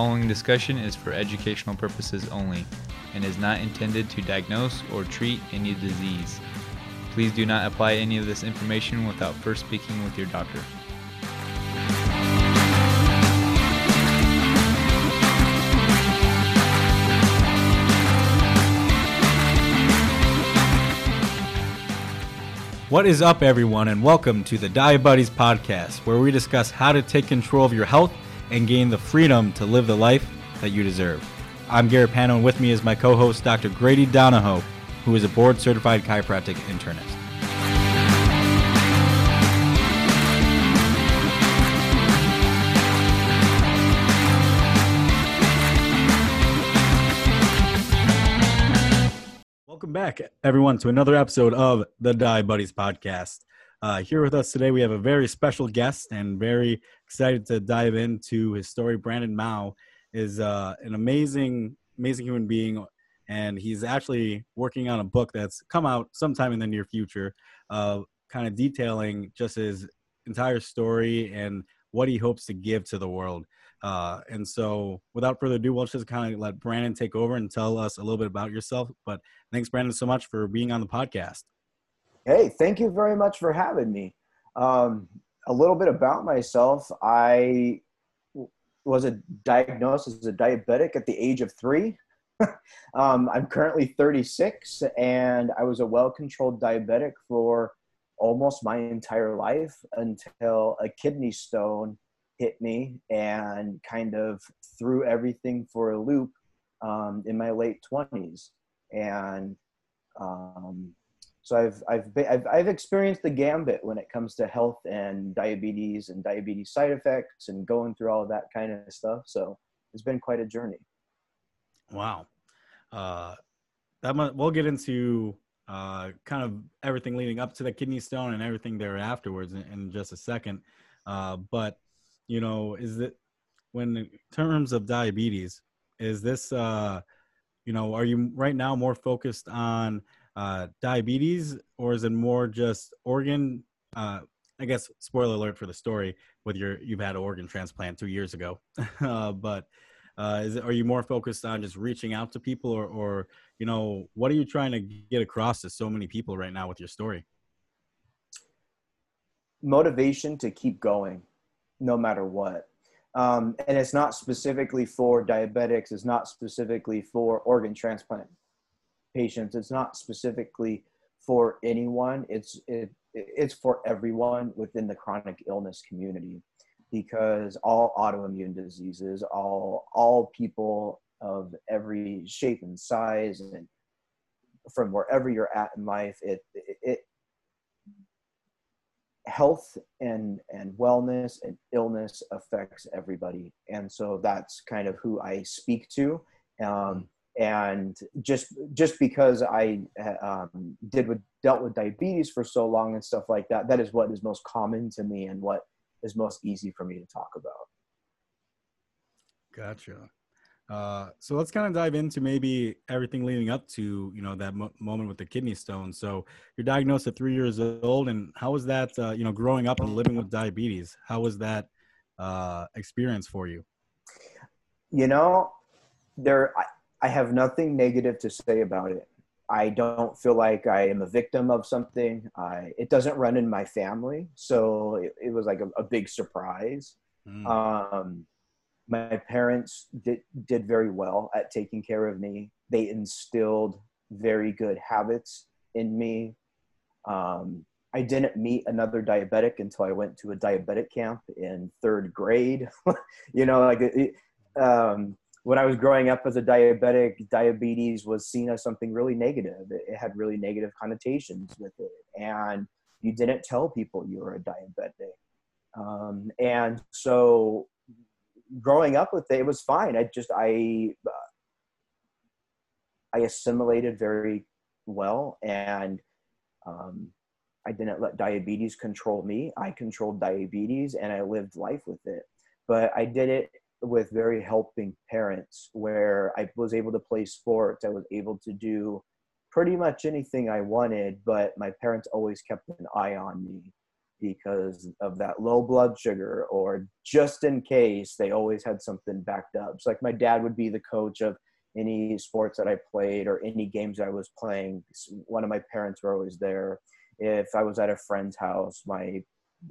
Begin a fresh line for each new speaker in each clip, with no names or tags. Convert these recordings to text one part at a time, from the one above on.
following discussion is for educational purposes only and is not intended to diagnose or treat any disease. Please do not apply any of this information without first speaking with your doctor.
What is up, everyone, and welcome to the Diabuddies Podcast, where we discuss how to take control of your health and gain the freedom to live the life that you deserve. I'm Garrett Pano, and with me is my co host, Dr. Grady Donahoe, who is a board certified chiropractic internist. Welcome back, everyone, to another episode of the Diabuddies podcast. Uh, here with us today, we have a very special guest and very excited to dive into his story. Brandon Mouw is uh, an amazing, amazing human being, and he's actually working on a book that's come out sometime in the near future, uh, kind of detailing just his entire story and what he hopes to give to the world. Uh, and so, without further ado, we'll just kind of let Brandon take over and tell us a little bit about yourself. But thanks, Brandon, so much for being on the podcast.
Hey, thank you very much for having me. Um, a little bit about myself. I was a diagnosed as a diabetic at the age of three. um, I'm currently 36, and I was a well-controlled diabetic for almost my entire life until a kidney stone hit me and kind of threw everything for a loop um, in my late 20s. And um, so I've, I've, been, I've, I've experienced the gambit when it comes to health and diabetes and diabetes side effects and going through all that kind of stuff. So it's been quite a journey.
Wow. Uh, that we'll get into uh, kind of everything leading up to the kidney stone and everything there afterwards in, in just a second. Uh, but you know, is it when in terms of diabetes, is this, uh, you know, are you right now more focused on uh, diabetes or is it more just organ? Uh, I guess spoiler alert for the story with your you've had an organ transplant two years ago, uh, but uh, is it, are you more focused on just reaching out to people or, or you know what are you trying to get across to so many people right now with your story?
Motivation to keep going no matter what. Um, and it's not specifically for diabetics, it's not specifically for organ transplant patients, it's not specifically for anyone, it's, it, it's for everyone within the chronic illness community because all autoimmune diseases, all, all people of every shape and size and from wherever you're at in life, it, it, health and and wellness and illness affects everybody. And so that's kind of who i speak to. Um, and just just because i um, did with dealt with diabetes for so long and stuff like that that is what is most common to me and what is most easy for me to talk about
gotcha uh, so let's kind of dive into maybe everything leading up to you know that mo- moment with the kidney stone. So you're diagnosed at three years old, and how was that? Uh, you know, growing up and living with diabetes, how was that uh, experience for you?
You know, there I, I have nothing negative to say about it. I don't feel like I am a victim of something. I, it doesn't run in my family, so it, it was like a, a big surprise. Mm. Um, my parents did, did very well at taking care of me. They instilled very good habits in me. Um, I didn't meet another diabetic until I went to a diabetic camp in third grade. you know, like it, um, when I was growing up as a diabetic, diabetes was seen as something really negative. It, it had really negative connotations with it, and you didn't tell people you were a diabetic. Um, and so growing up with it, it was fine. I just I uh, I assimilated very well, and um, I didn't let diabetes control me. I controlled diabetes, and I lived life with it. But I did it with very helping parents, where I was able to play sports. I was able to do pretty much anything I wanted, but my parents always kept an eye on me. because of that low blood sugar or just in case they always had something backed up. So like my dad would be the coach of any sports that I played or any games I was playing. One of my parents were always there. If I was at a friend's house, my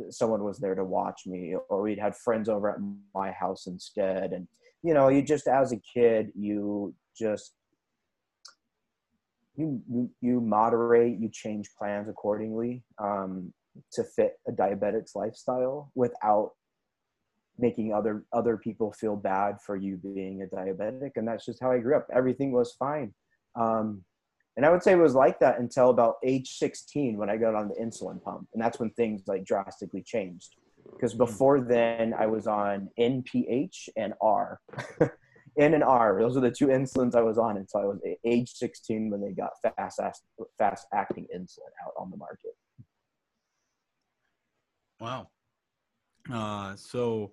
someone was there to watch me, or we'd had friends over at my house instead. And you know, you just as a kid, you just you you, moderate, you change plans accordingly um, to fit a diabetic's lifestyle without making other other people feel bad for you being a diabetic. And that's just how i grew up. Everything was fine. Um, and i would say it was like that until about age 16 when i got on the insulin pump and that's when things like drastically changed. Because hmm. before then i was on nph and r. N and r those are the two insulins i was on until i was age 16 when they got fast fast acting insulin out on the market.
Wow. Uh, so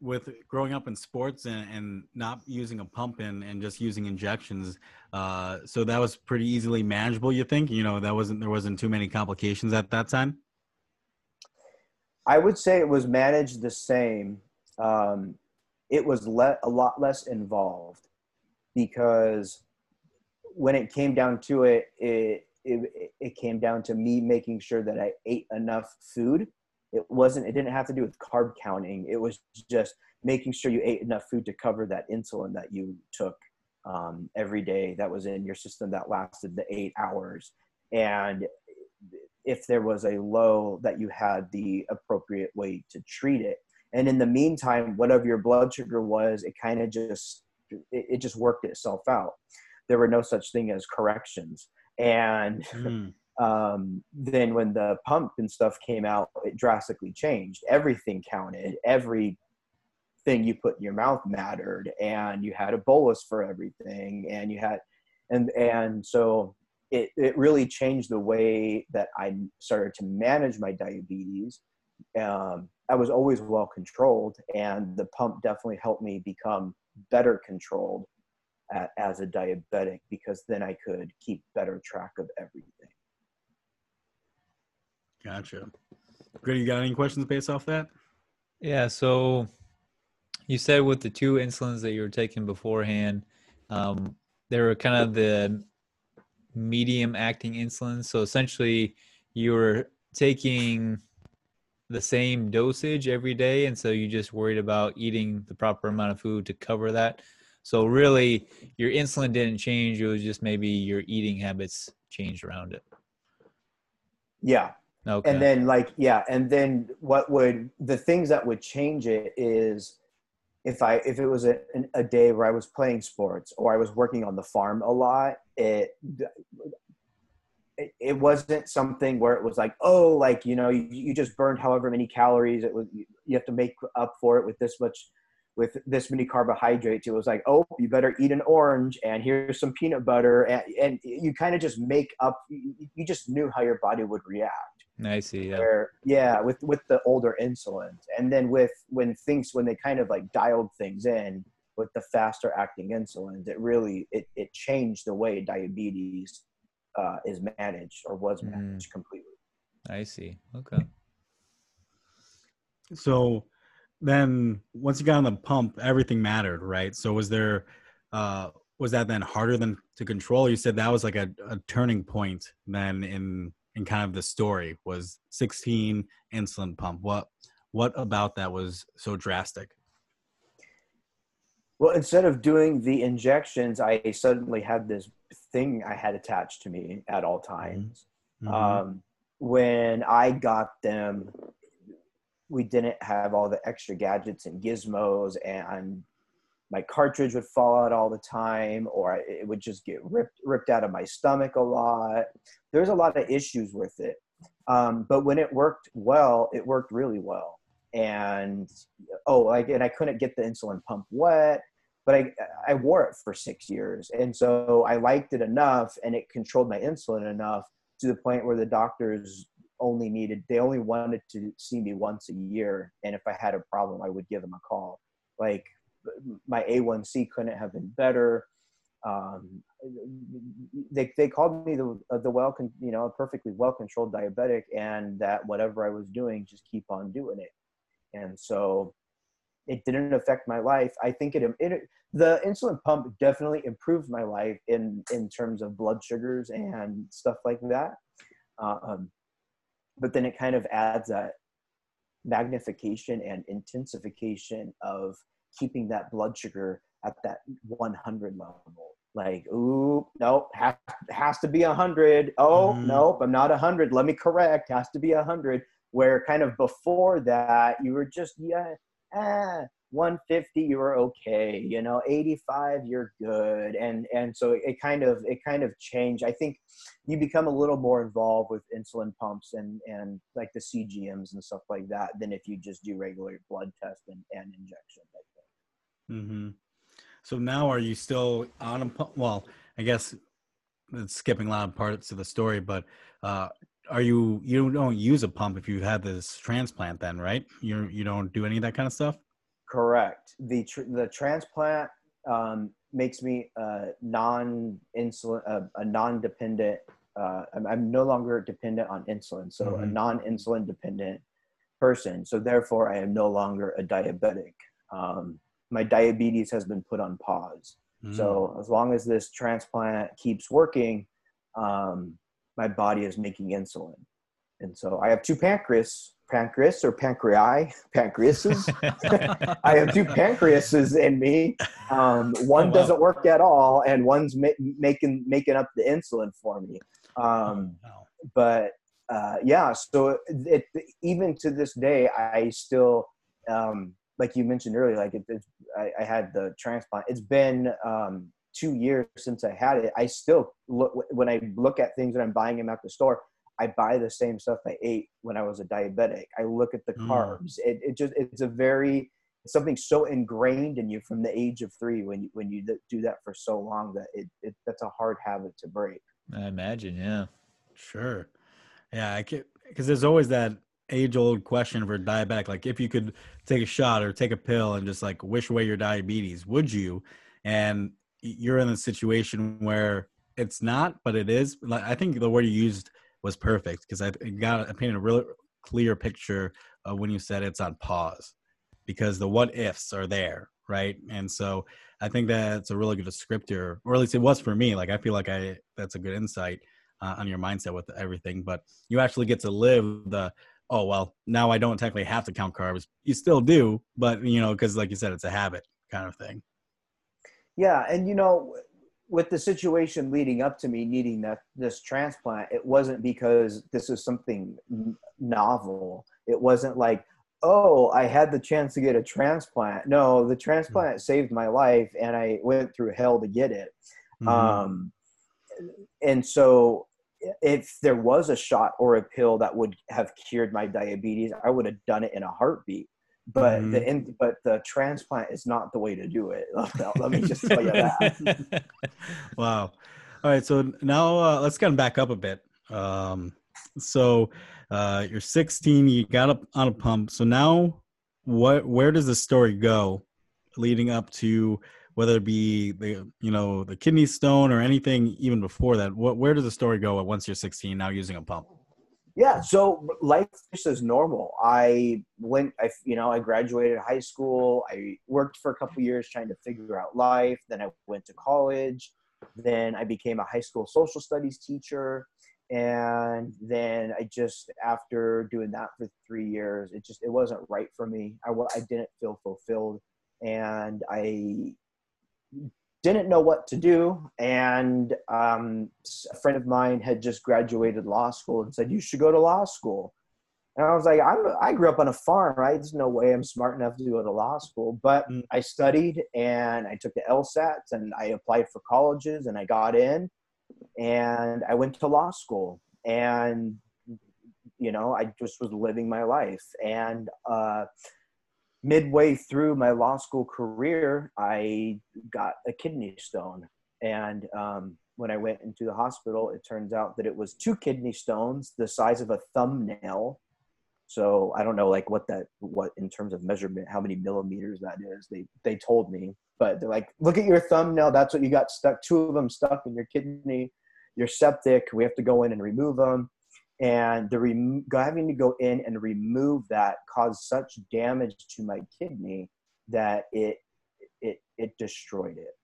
with growing up in sports and, and not using a pump and, and just using injections uh, so that was pretty easily manageable you think? You know that wasn't there wasn't too many complications at that time?
I would say it was managed the same. Um, it was le- a lot less involved because when it came down to it, it it, it came down to me making sure that i ate enough food it wasn't it didn't have to do with carb counting. It was just making sure you ate enough food to cover that insulin that you took um, every day that was in your system that lasted the eight hours. And if there was a low that you had the appropriate way to treat it. And in the meantime whatever your blood sugar was it kind of just it, it, just worked itself out. There were no such thing as corrections. And mm. Um, then when the pump and stuff came out, it drastically changed. Everything counted. Every thing you put in your mouth mattered, and you had a bolus for everything, and you had, and and so it it really changed the way that I started to manage my diabetes. Um, I was always well controlled, and the pump definitely helped me become better controlled at, as a diabetic because then I could keep better track of everything.
Gotcha. Grady, you got any questions based off that?
Yeah. So you said with the two insulins that you were taking beforehand, um, they were kind of the medium acting insulins. So essentially, you were taking the same dosage every day. And so you just worried about eating the proper amount of food to cover that. So really, your insulin didn't change. It was just maybe your eating habits changed around it.
Yeah, Okay. And then like yeah, and then what would the things that would change it is if I if it was a, a day where I was playing sports or I was working on the farm a lot, it it, wasn't something where it was like oh like you know you, you just burned however many calories it was you have to make up for it with this much with this many carbohydrates. It was like, oh, you better eat an orange, and here's some peanut butter, and, and you kind of just make up. You just knew how your body would react.
I see. Yeah.
Where, yeah, with with the older insulins, and then with when things when they kind of like dialed things in with the faster acting insulins, it really it it changed the way diabetes uh, is managed or was mm. managed mm. completely.
I see. Okay.
So then once you got on the pump, everything mattered, right? So was there uh was that then harder than to control? You said that was like a, a turning point then in in kind of the story was 16 insulin pump. What what about that was so drastic?
Well, instead of doing the injections, I suddenly had this thing I had attached to me at all times. Mm-hmm. Um, when I got them, we didn't have all the extra gadgets and gizmos, and my cartridge would fall out all the time or it would just get ripped ripped out of my stomach a lot. There's a lot of issues with it. Um, but when it worked well it worked really well. And oh like and i couldn't get the insulin pump wet but I, I wore it for six years. And so i liked it enough and it controlled my insulin enough to the point where the doctors only needed they only wanted to see me once a year. And if i had a problem i would give them a call. Like my A1C couldn't have been better. um, they they called me the the well con, you know a perfectly well controlled diabetic, and that whatever I was doing, just keep on doing it. And so it didn't affect my life. I think it, it the insulin pump definitely improved my life in in terms of blood sugars and stuff like that. Uh, um, but then it kind of adds that magnification and intensification of keeping that blood sugar at that 100 level. Like, ooh, nope, has, has to be 100. Oh, mm. nope, I'm not 100. Let me correct, has to be 100. Where kind of before that, you were just, yeah, ah, 150 you were okay you know 85 you're good and and so it kind of it kind of changed i think you become a little more involved with insulin pumps and and like the cgms and stuff like that than if you just do regular blood test and, and injection
mm-hmm. so now are you still on a pump well i guess it's skipping a lot of parts of the story but uh are you you don't use a pump if you had this transplant then right you you don't do any of that kind of stuff
Correct. The tr- the transplant um, makes me a non insulin uh, a non dependent. Uh, I'm, I'm, no longer dependent on insulin, so mm-hmm. a non insulin dependent person. So therefore, I am no longer a diabetic. Um, my diabetes has been put on pause. Mm. So as long as this transplant keeps working, um, my body is making insulin. And so I have two pancreas pancreas or pancreas, pancreases. I have two pancreases in me. Um, one oh, wow. doesn't work at all, and one's ma- making making up the insulin for me. Um, oh, wow. But uh, yeah, so it, it, even to this day, I still, um, like you mentioned earlier, like it, I, I, had the transplant. It's been um, two years since I had it. I still look when I look at things that I'm buying them at the store. I buy the same stuff I ate when I was a diabetic. I look at the mm. carbs. It, it just it's a very something so ingrained in you from the age of three when you when you do that for so long that it, it that's a hard habit to break.
I imagine, yeah.
Sure. Yeah, I can because there's always that age old question for diabetic like if you could take a shot or take a pill and just like wish away your diabetes would you and you're in a situation where it's not but it is like i think the word you used was perfect because I got I painted a really clear picture of when you said it's on pause because the what ifs are there, right? And so I think that's a really good descriptor, or at least it was for me. Like I feel like I that's a good insight uh, on your mindset with everything. But you actually get to live the oh well now I don't technically have to count carbs. You still do, but you know because like you said, it's a habit kind of thing.
Yeah, and you know with the situation leading up to me needing that this transplant, it wasn't because this is something novel. It wasn't like, oh, I had the chance to get a transplant. No, the transplant mm-hmm. saved my life, and I went through hell to get it. Mm-hmm. Um, and so, if there was a shot or a pill that would have cured my diabetes, I would have done it in a heartbeat but mm-hmm. the in, but the transplant is not the way to do it. Let me just tell you that.
wow. All right, so now uh, let's kind of back up a bit. Um, so uh, you're 16, you got up on a pump. So now, what? Where does the story go, leading up to whether it be the you know the kidney stone or anything even before that? What? Where does the story go once you're 16 now using a pump?
yeah so life just is normal i went i you know i graduated high school i worked for a couple years trying to figure out life then i went to college then i became a high school social studies teacher and then i just after doing that for three years it just it wasn't right for me i, I didn't feel fulfilled and i didn't know what to do. And um, a friend of mine had just graduated law school and said, You should go to law school. And I was like, I'm, I grew up on a farm, right? There's no way I'm smart enough to go to law school. But mm. I studied and I took the LSATs and I applied for colleges and I got in and I went to law school. And, you know, I just was living my life. And, uh, midway through my law school career, I got a kidney stone. And um, when I went into the hospital, it turns out that it was two kidney stones the size of a thumbnail. So I don't know like what that what in terms of measurement how many millimeters that is. They they told me but they're like, look at your thumbnail. That's what you got stuck. Two of them stuck in your kidney. You're septic. We have to go in and remove them. And the having to go in and remove that caused such damage to my kidney that it it it destroyed it.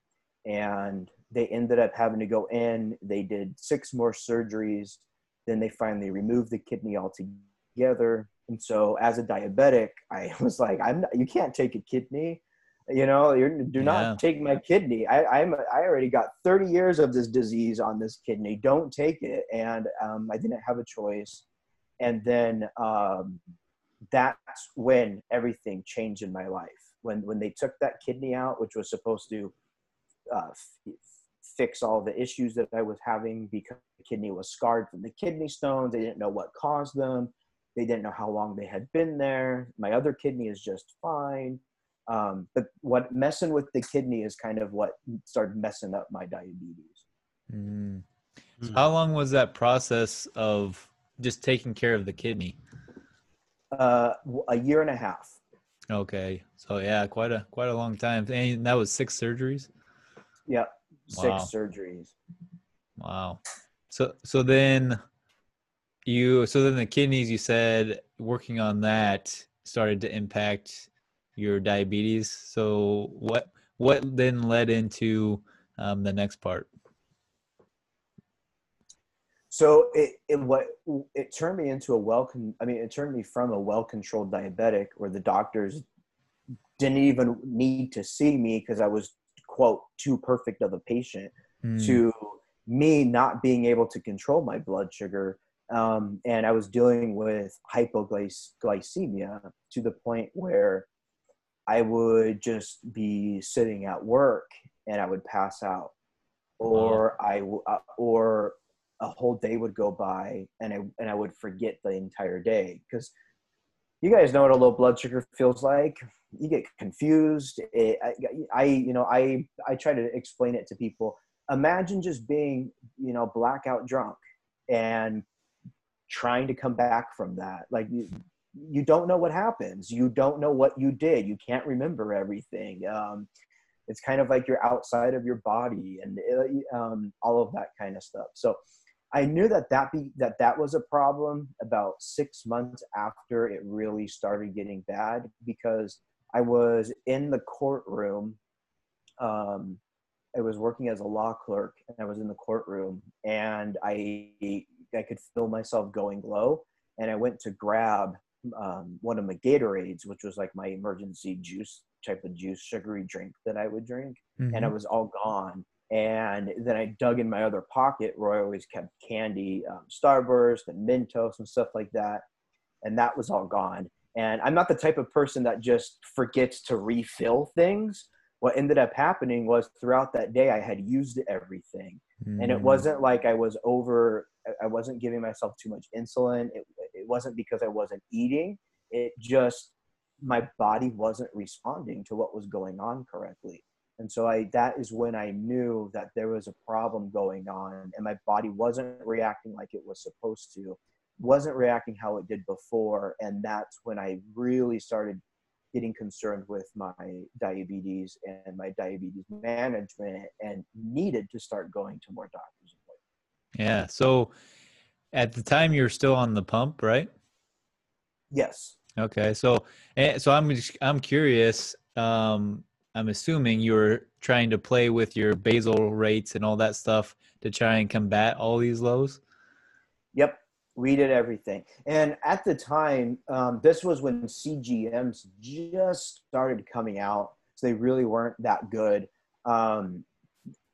And they ended up having to go in. They did six more surgeries. Then they finally removed the kidney altogether. And so, as a diabetic, I was like, "I'm not, you can't take a kidney." You know do not yeah. take my kidney. I, i'm i already got 30 years of this disease on this kidney. Don't take it. And um, i didn't have a choice. And then um, that's when everything changed in my life. When when they took that kidney out which was supposed to uh, f- fix all the issues that i was having because the kidney was scarred from the kidney stones. They didn't know what caused them. They didn't know how long they had been there. My other kidney is just fine um, but what messing with the kidney is kind of what started messing up my diabetes.
Mm. So how long was that process of just taking care of the kidney?
Uh, a year and a half.
Okay, so yeah, quite a quite a long time, and that was six surgeries.
Yep, six wow. surgeries.
Wow. So so then you so then the kidneys you said working on that started to impact your diabetes. So what what then led into um, the next part?
So it, it what it turned me into a well con- I mean it turned me from a well controlled diabetic where the doctors didn't even need to see me because I was quote too perfect of a patient mm. to me not being able to control my blood sugar um, and I was dealing with hypoglycemia to the point where I would just be sitting at work and I would pass out, or I uh, or a whole day would go by and I and I would forget the entire day because you guys know what a low blood sugar feels like. You get confused. It, I, I, you know, I, I try to explain it to people. Imagine just being, you know, blackout drunk and trying to come back from that. Like you don't know what happens. You don't know what you did. You can't remember everything. Um, it's kind of like you're outside of your body and uh, um, all of that kind of stuff. So I knew that that be that that was a problem about six months after it really started getting bad because I was in the courtroom. Um, I was working as a law clerk and I was in the courtroom and I I could feel myself going low and I went to grab um, one of my Gatorades, which was like my emergency juice type of juice, sugary drink that I would drink, mm-hmm. and it was all gone. And then I dug in my other pocket where I always kept candy, um, Starburst and Mentos and stuff like that, and that was all gone. And I'm not the type of person that just forgets to refill things. What ended up happening was throughout that day, I had used everything. Mm. And it mm. wasn't like I was over, I wasn't giving myself too much insulin. It, it wasn't because I wasn't eating. It just my body wasn't responding to what was going on correctly. And so I that is when I knew that there was a problem going on and my body wasn't reacting like it was supposed to, wasn't reacting how it did before. And that's when I really started getting concerned with my diabetes and my diabetes management and needed to start going to more doctors.
Yeah. So at the time you're still on the pump, right?
Yes.
Okay. So, eh, so I'm just, I'm curious. Um, I'm assuming you're trying to play with your basal rates and all that stuff to try and combat all these lows.
Yep. We did everything. And at the time, um, this was when CGMs just started coming out. So they really weren't that good. Um,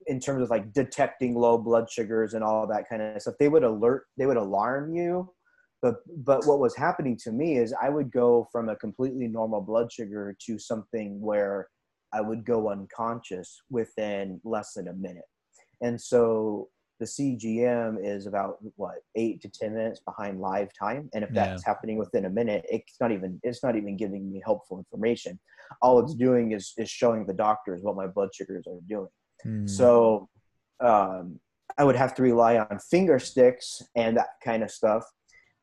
in terms of like detecting low blood sugars and all that kind of stuff they would alert they would alarm you. But but what was happening to me is i would go from a completely normal blood sugar to something where i would go unconscious within less than a minute. And so the cgm is about what eight to ten minutes behind live time. And if that's yeah. happening within a minute it's not even it's not even giving me helpful information. All it's doing is is showing the doctors what my blood sugars are doing Mm. So um, I would have to rely on finger sticks and that kind of stuff.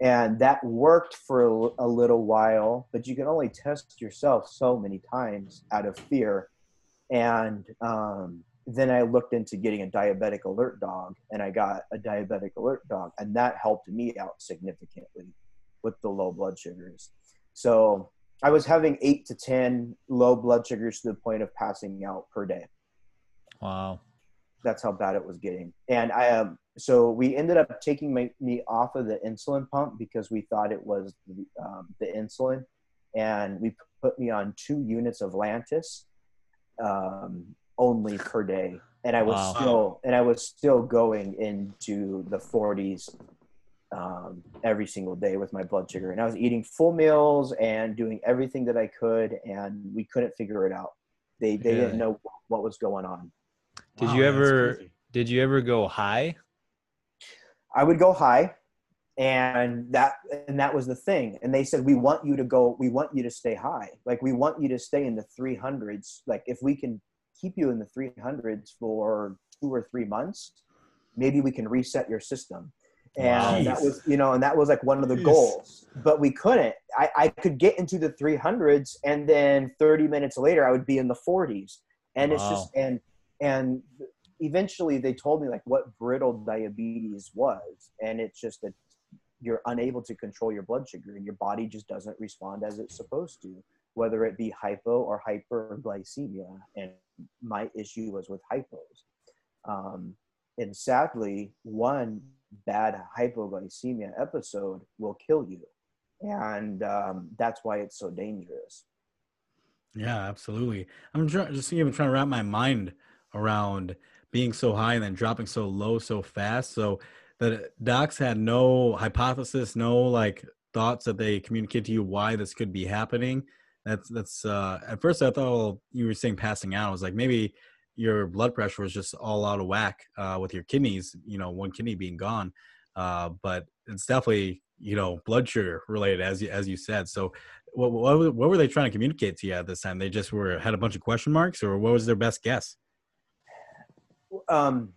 And that worked for a, a little while, but you can only test yourself so many times out of fear. and um, then I looked into getting a diabetic alert dog, and I got a diabetic alert dog, and that helped me out significantly with the low blood sugars. So I was having eight to ten low blood sugars to the point of passing out per day.
Wow,
that's how bad it was getting. And I um, so we ended up taking my, me off of the insulin pump because we thought it was the, um, the insulin, and we put me on two units of Lantus um, only per day, and I was
Wow.
still and I was still going into the 40s um, every single day with my blood sugar, and I was eating full meals and doing everything that I could, and we couldn't figure it out. They they
Really?
didn't know what was going on.
Did
Wow,
you ever- did you ever go high?
I would go high, and that and that was the thing. And they said we want you to go. We want you to stay high. Like we want you to stay in the 300s. Like if we can keep you in the 300s for two or three months, maybe we can reset your system. And
Wow.
that was you know, and that was like one of the
Jeez.
goals. But we couldn't. I, I could get into the 300s, and then 30 minutes later, I would be in the 40s. And it's just and and eventually they told me like what brittle diabetes was. And it's just that you're unable to control your blood sugar and your body just doesn't respond as it's supposed to whether it be hypo or hyperglycemia. And my issue was with hypos. Um, and sadly one bad hypoglycemia episode will kill you. And um, that's why it's so dangerous.
Yeah, absolutely. I'm try- just even trying to wrap my mind around being so high and then dropping so low so fast. So the docs had no hypothesis, no like thoughts that they communicate to you why this could be happening. That's that's uh at first I thought well, you were saying passing out. I was like maybe your blood pressure was just all out of whack uh, with your kidneys, you know, one kidney being gone. Uh, but it's definitely you know blood sugar related as you as you said. So what, what what were they trying to communicate to you at this time? They just were had a bunch of question marks, or what was their best guess?
Um,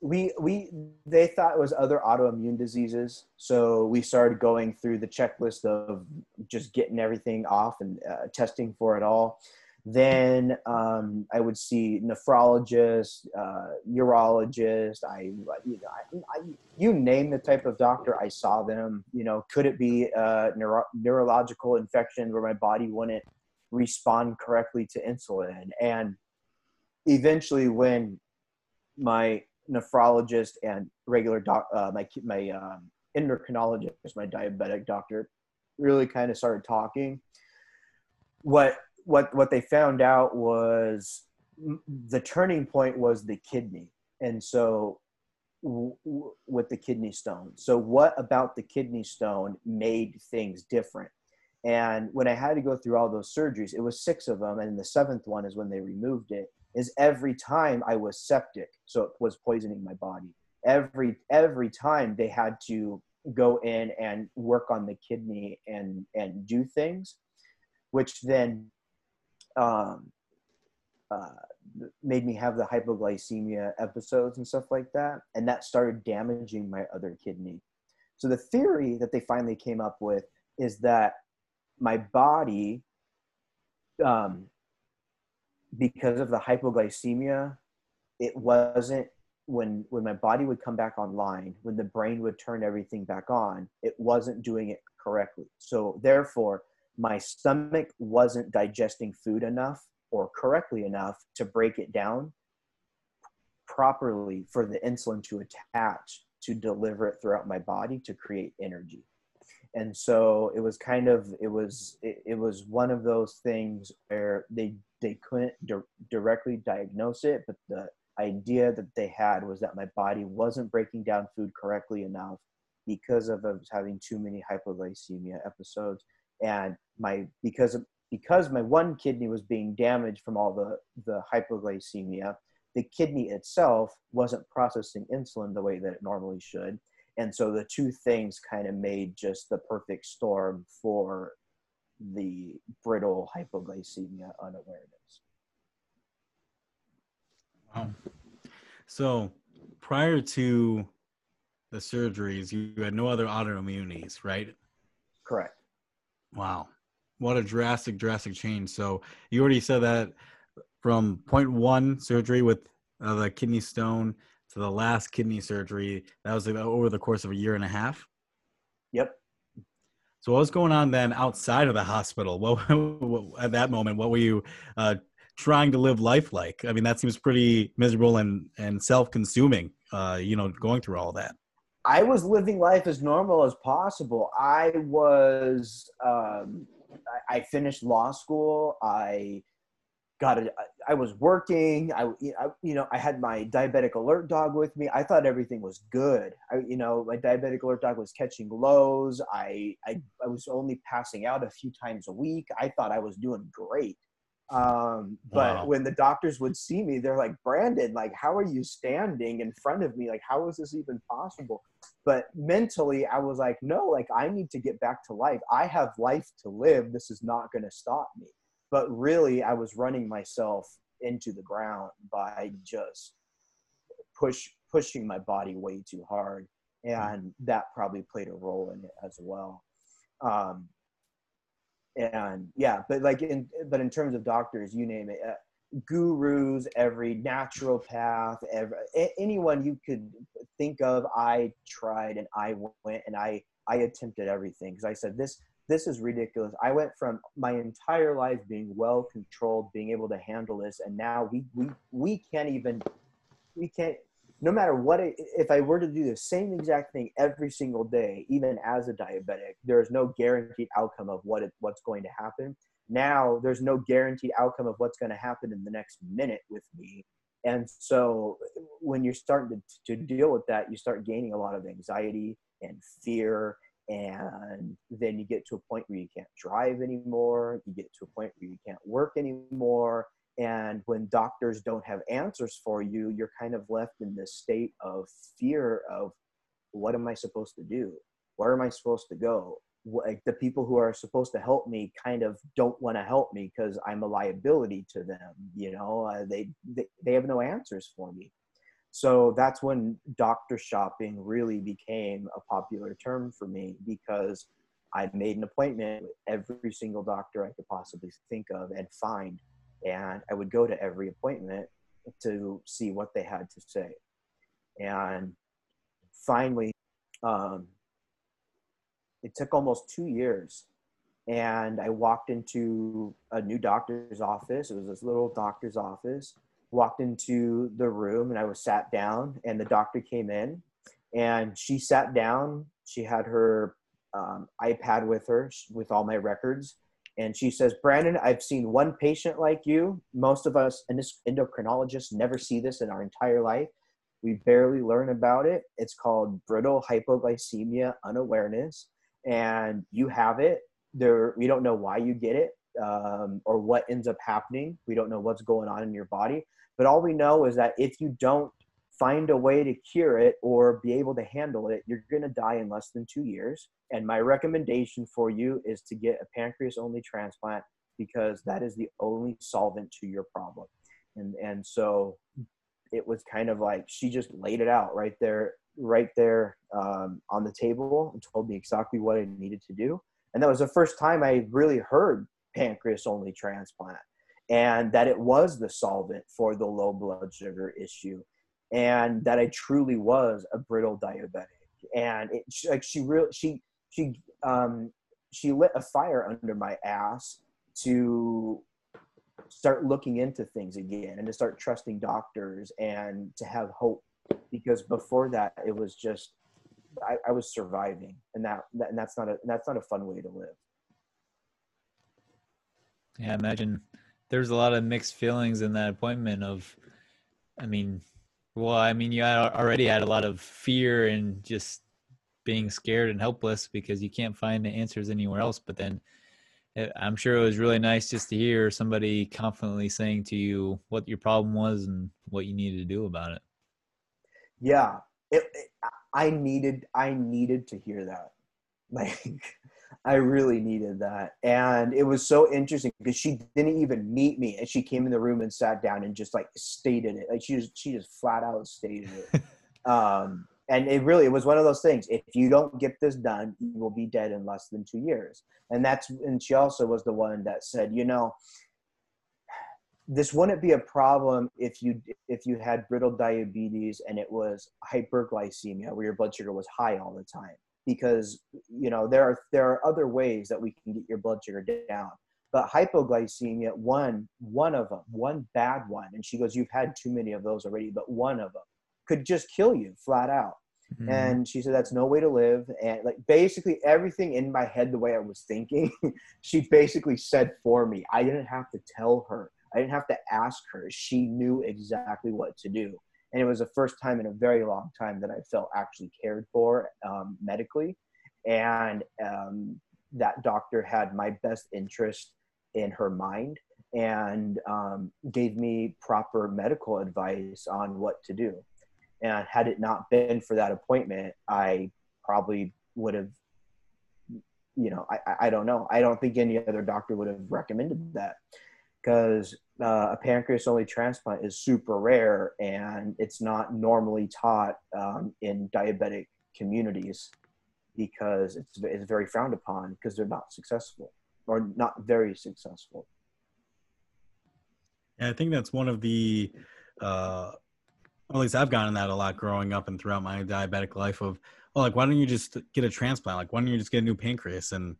we we they thought it was other autoimmune diseases. So we started going through the checklist of just getting everything off and uh, testing for it all. Then um, i would see nephrologist uh, urologist i you know I, I, you name the type of doctor i saw them. You know could it be a neuro- neurological infection where my body wouldn't respond correctly to insulin? And eventually when my nephrologist and regular doc, uh, my my um, endocrinologist, my diabetic doctor, really kind of started talking. What what what they found out was the turning point was the kidney, and so w- w- with the kidney stone. So what about the kidney stone made things different? And when I had to go through all those surgeries, it was six of them, and the seventh one is when they removed it is every time I was septic, so it was poisoning my body. Every every time they had to go in and work on the kidney and and do things, which then um, uh, made me have the hypoglycemia episodes and stuff like that, and that started damaging my other kidney. So the theory that they finally came up with is that my body um, because of the hypoglycemia, it wasn't when when my body would come back online, when the brain would turn everything back on, it wasn't doing it correctly. So therefore, my stomach wasn't digesting food enough or correctly enough to break it down properly for the insulin to attach to deliver it throughout my body to create energy and so it was kind of it was it, it was one of those things where they they couldn't di- directly diagnose it but the idea that they had was that my body wasn't breaking down food correctly enough because of having too many hypoglycemia episodes. And my because of because my one kidney was being damaged from all the the hypoglycemia the kidney itself wasn't processing insulin the way that it normally should and so the two things kind of made just the perfect storm for the brittle hypoglycemia unawareness
Wow. So prior to the surgeries, you had no other autoimmunities, right?
correct
Wow. What a drastic, drastic change. So you already said that from point one surgery with uh, the kidney stone the last kidney surgery. That was over the course of a year and a half.
Yep.
So what was going on then outside of the hospital? What, at that moment? What were you uh, trying to live life like? I mean, that seems pretty miserable and and self consuming. Uh, you know, going through all that.
I was living life as normal as possible. I was, um, I finished law school. I got it. I was working. I, you know, I had my diabetic alert dog with me. I thought everything was good. I, you know, my diabetic alert dog was catching lows. I, I, I was only passing out a few times a week. I thought I was doing great. Um, but wow. when the doctors would see me, they're like, Brandon, like, how are you standing in front of me? Like, how is this even possible? But mentally, I was like, no, like, I need to get back to life. I have life to live. This is not going to stop me. But really, I was running myself into the ground by just push pushing my body way too hard, and that probably played a role in it as well. Um, and yeah but like in but in terms of doctors you name it uh, gurus every naturopath every anyone you could think of i tried and i went and i i attempted everything. Because i said this this is ridiculous. I went from my entire life being well controlled being able to handle this and now we we we can't even we can't no matter what it, if i were to do the same exact thing every single day even as a diabetic there is no guaranteed outcome of what it, what's going to happen. Now there's no guaranteed outcome of what's going to happen in the next minute with me. And so when you're starting to, to deal with that you start gaining a lot of anxiety and fear and then you get to a point where you can't drive anymore you get to a point where you can't work anymore and when doctors don't have answers for you, you're kind of left in this state of fear of what am I supposed to do? Where am I supposed to go? Like the people who are supposed to help me kind of don't want to help me because I'm a liability to them. You know, uh, they, they they have no answers for me. So that's when doctor shopping really became a popular term for me because I made an appointment with every single doctor I could possibly think of and find and I would go to every appointment to see what they had to say. And finally, um, it took almost two years. And I walked into a new doctor's office. It was this little doctor's office. Walked into the room and I was sat down, and the doctor came in and she sat down. She had her um, iPad with her with all my records and she says, Brandon, I've seen one patient like you. Most of us endocrinologists never see this in our entire life. We barely learn about it. It's called brittle hypoglycemia unawareness. And you have it. There, we don't know why you get it um, or what ends up happening. We don't know what's going on in your body. But all we know is that if you don't find a way to cure it or be able to handle it, you're going to die in less than two years. And my recommendation for you is to get a pancreas only transplant because that is the only solvent to your problem. And, and so it was kind of like she just laid it out right there, right there um, on the table and told me exactly what I needed to do. And that was the first time I really heard pancreas only transplant and that it was the solvent for the low blood sugar issue and that I truly was a brittle diabetic. And it, like she really, she, she, um, she lit a fire under my ass to start looking into things again and to start trusting doctors and to have hope because before that it was just I, I was surviving and that, that and that's not a that's not a fun way to live
yeah I imagine there's a lot of mixed feelings in that appointment of i mean well, I mean, you already had a lot of fear and just being scared and helpless because you can't find the answers anywhere else. But then eh, I'm sure it was really nice just to hear somebody confidently saying to you what your problem was and what you needed to do about it.
Yeah, it, it, I needed I needed to hear that. Like I really needed that. And it was so interesting because she didn't even meet me and she came in the room and sat down and just like stated it. Like she just she just flat out stated it. um and it really it was one of those things. If you don't get this done, you will be dead in less than two years. And that's and she also was the one that said, you know, this wouldn't be a problem if you if you had brittle diabetes and it was hyperglycemia where your blood sugar was high all the time because you know there are there are other ways that we can get your blood sugar down but hypoglycemia one one of them one bad one and she goes you've had too many of those already but one of them could just kill you flat out mm-hmm. and she said that's no way to live and like basically everything in my head the way i was thinking she basically said for me i didn't have to tell her I didn't have to ask her. She knew exactly what to do. And it was the first time in a very long time that I felt actually cared for um, medically. And um, that doctor had my best interest in her mind and um, gave me proper medical advice on what to do. And had it not been for that appointment, I probably would have, you know, I, I don't know. I don't think any other doctor would have recommended that because uh, a pancreas only transplant is super rare and it's not normally taught um, in diabetic communities because it's, it's very frowned upon because they're not successful or not very successful.
And I think that's one of the, uh, at least I've gotten that a lot growing up and throughout my diabetic life of, well, like, why don't you just get a transplant? Like, why don't you just get a new pancreas? And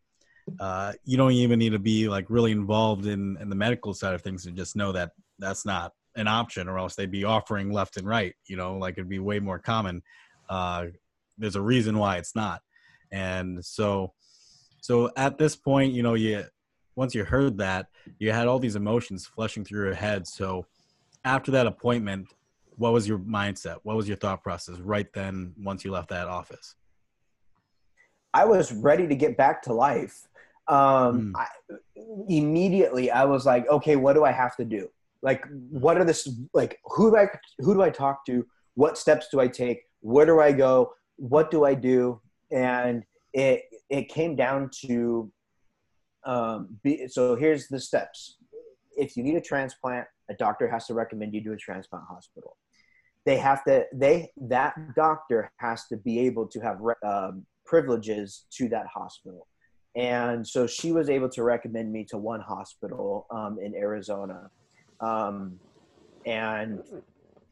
uh, you don't even need to be like really involved in, in the medical side of things to just know that that's not an option or else they'd be offering left and right you know like it'd be way more common. Uh, there's a reason why it's not. And so so at this point you know you once you heard that you had all these emotions flushing through your head. So after that appointment what was your mindset? What was your thought process right then once you left that office?
I was ready to get back to life um, mm. I, immediately I was like, okay, what do I have to do? Like, what are this? Like, who do I who do I talk to? What steps do I take? Where do I go? What do I do? And it it came down to um, be, so here's the steps. If you need a transplant, a doctor has to recommend you to a transplant hospital. They have to they that doctor has to be able to have um, privileges to that hospital and so she was able to recommend me to one hospital um, in Arizona. Um, and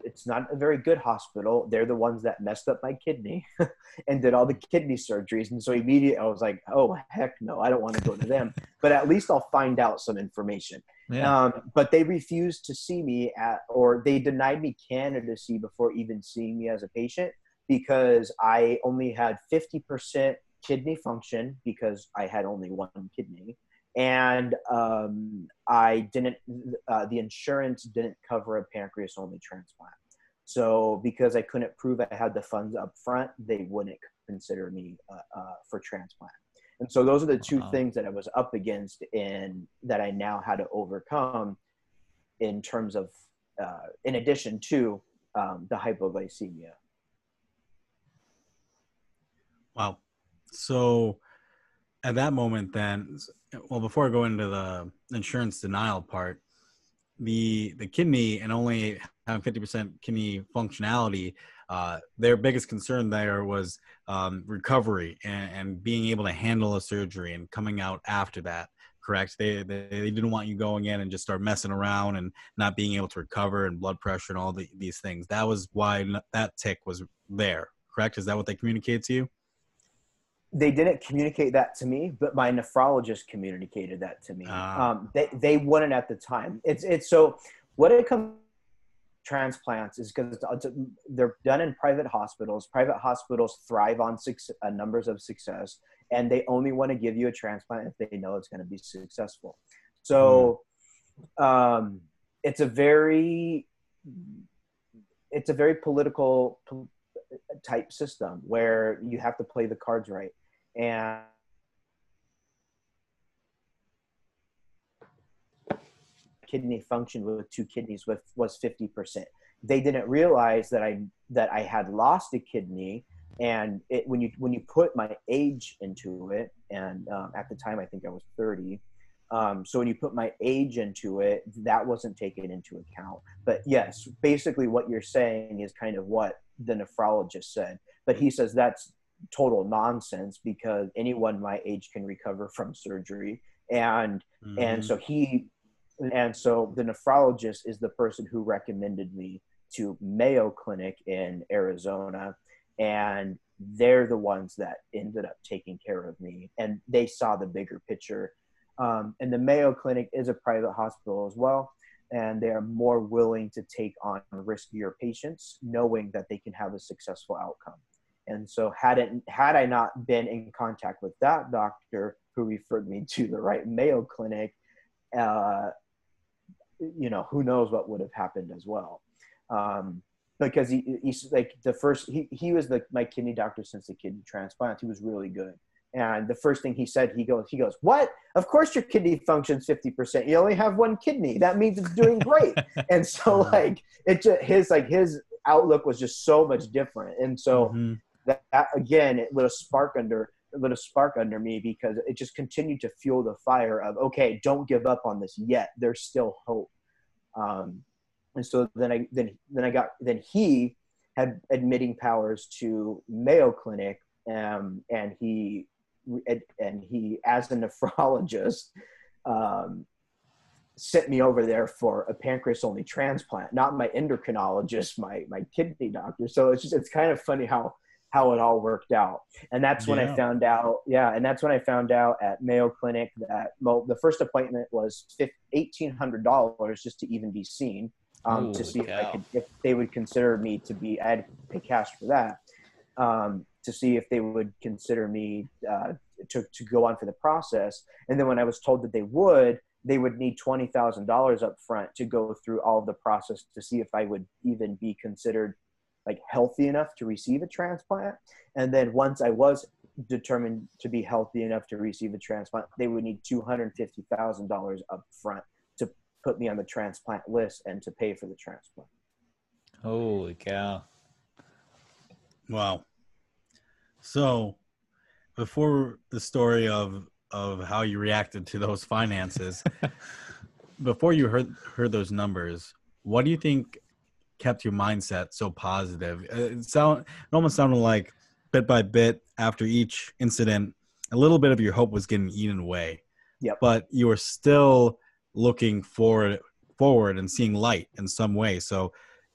it's not a very good hospital. They're the ones that messed up my kidney and did all the kidney surgeries. And so immediately I was like, oh, heck no, I don't want to go to them. But at least I'll find out some information. Yeah. Um, but they refused to see me at, or they denied me candidacy before even seeing me as a patient because I only had 50% kidney function because I had only one kidney, and um, I didn't. Uh, the insurance didn't cover a pancreas only transplant. So because I couldn't prove I had the funds up front, they wouldn't consider me uh, uh, for transplant. And so those are the two wow. things that I was up against and that I now had to overcome in terms of, uh, in addition to um, the hypoglycemia.
Wow. So at that moment, then, well, before I go into the insurance denial part, the the kidney and only having 50% kidney functionality, uh, their biggest concern there was um, recovery and, and, being able to handle a surgery and coming out after that. Correct. They, they, they didn't want you going in and just start messing around and not being able to recover and blood pressure and all the, these things. That was why that tick was there. Correct. Is that what they communicated to you?
They didn't communicate that to me, but my nephrologist communicated that to me. Ah. Um, they they wouldn't at the time. It's it's so what it comes transplants is because they're done in private hospitals. Private hospitals thrive on six, uh, numbers of success, and they only want to give you a transplant if they know it's going to be successful. So, mm. um, it's a very it's a very political type system where you have to play the cards right and kidney function with two kidneys with was 50%. They didn't realize that I that I had lost a kidney, and it, when you when you put my age into it, and um, at the time I think I was 30. Um, so when you put my age into it, that wasn't taken into account. But yes, basically what you're saying is kind of what the nephrologist said. But he says that's total nonsense because anyone my age can recover from surgery and mm-hmm. and so he and so the nephrologist is the person who recommended me to Mayo Clinic in Arizona, and they're the ones that ended up taking care of me, and they saw the bigger picture. Um, and the Mayo Clinic is a private hospital as well, and they are more willing to take on riskier patients, knowing that they can have a successful outcome. And so, had it had I not been in contact with that doctor who referred me to the right Mayo Clinic, uh, you know, who knows what would have happened as well. Um, because he, he's like the first, he, he was the, my kidney doctor since the kidney transplant. He was really good. And the first thing he said, he goes, he goes, what? Of course your kidney functions 50%. You only have one kidney. That means it's doing great. and so like it just, his, like his outlook was just so much different. And so mm-hmm. That, that, again, it lit a spark under, lit a spark under me because it just continued to fuel the fire of, okay, don't give up on this yet. There's still hope. Um, and so then I then then I got then he had admitting powers to Mayo Clinic, um, and he and he as a nephrologist um, sent me over there for a pancreas only transplant, not my endocrinologist, my my kidney doctor. So it's just it's kind of funny how how it all worked out. And that's when yeah. I found out, yeah, and that's when I found out at Mayo Clinic that well, the first appointment was eighteen hundred dollars just to even be seen um, Ooh, to see if, I could, if they would consider me to be. I had to pay cash for that um, to see if they would consider me uh, to to go on for the process. And then when I was told that they would, they would need twenty thousand dollars up front to go through all of the process to see if I would even be considered like healthy enough to receive a transplant. And then once I was determined to be healthy enough to receive a transplant, they would need two hundred fifty thousand dollars up front to put me on the transplant list and to pay for the transplant.
Holy cow.
Wow. So before the story of of how you reacted to those finances, before you heard heard those numbers, what do you think kept your mindset so positive? Uh, it sound it almost sounded like bit by bit after each incident, a little bit of your hope was getting eaten away.
Yep.
But you were still looking forward forward and seeing light in some way. So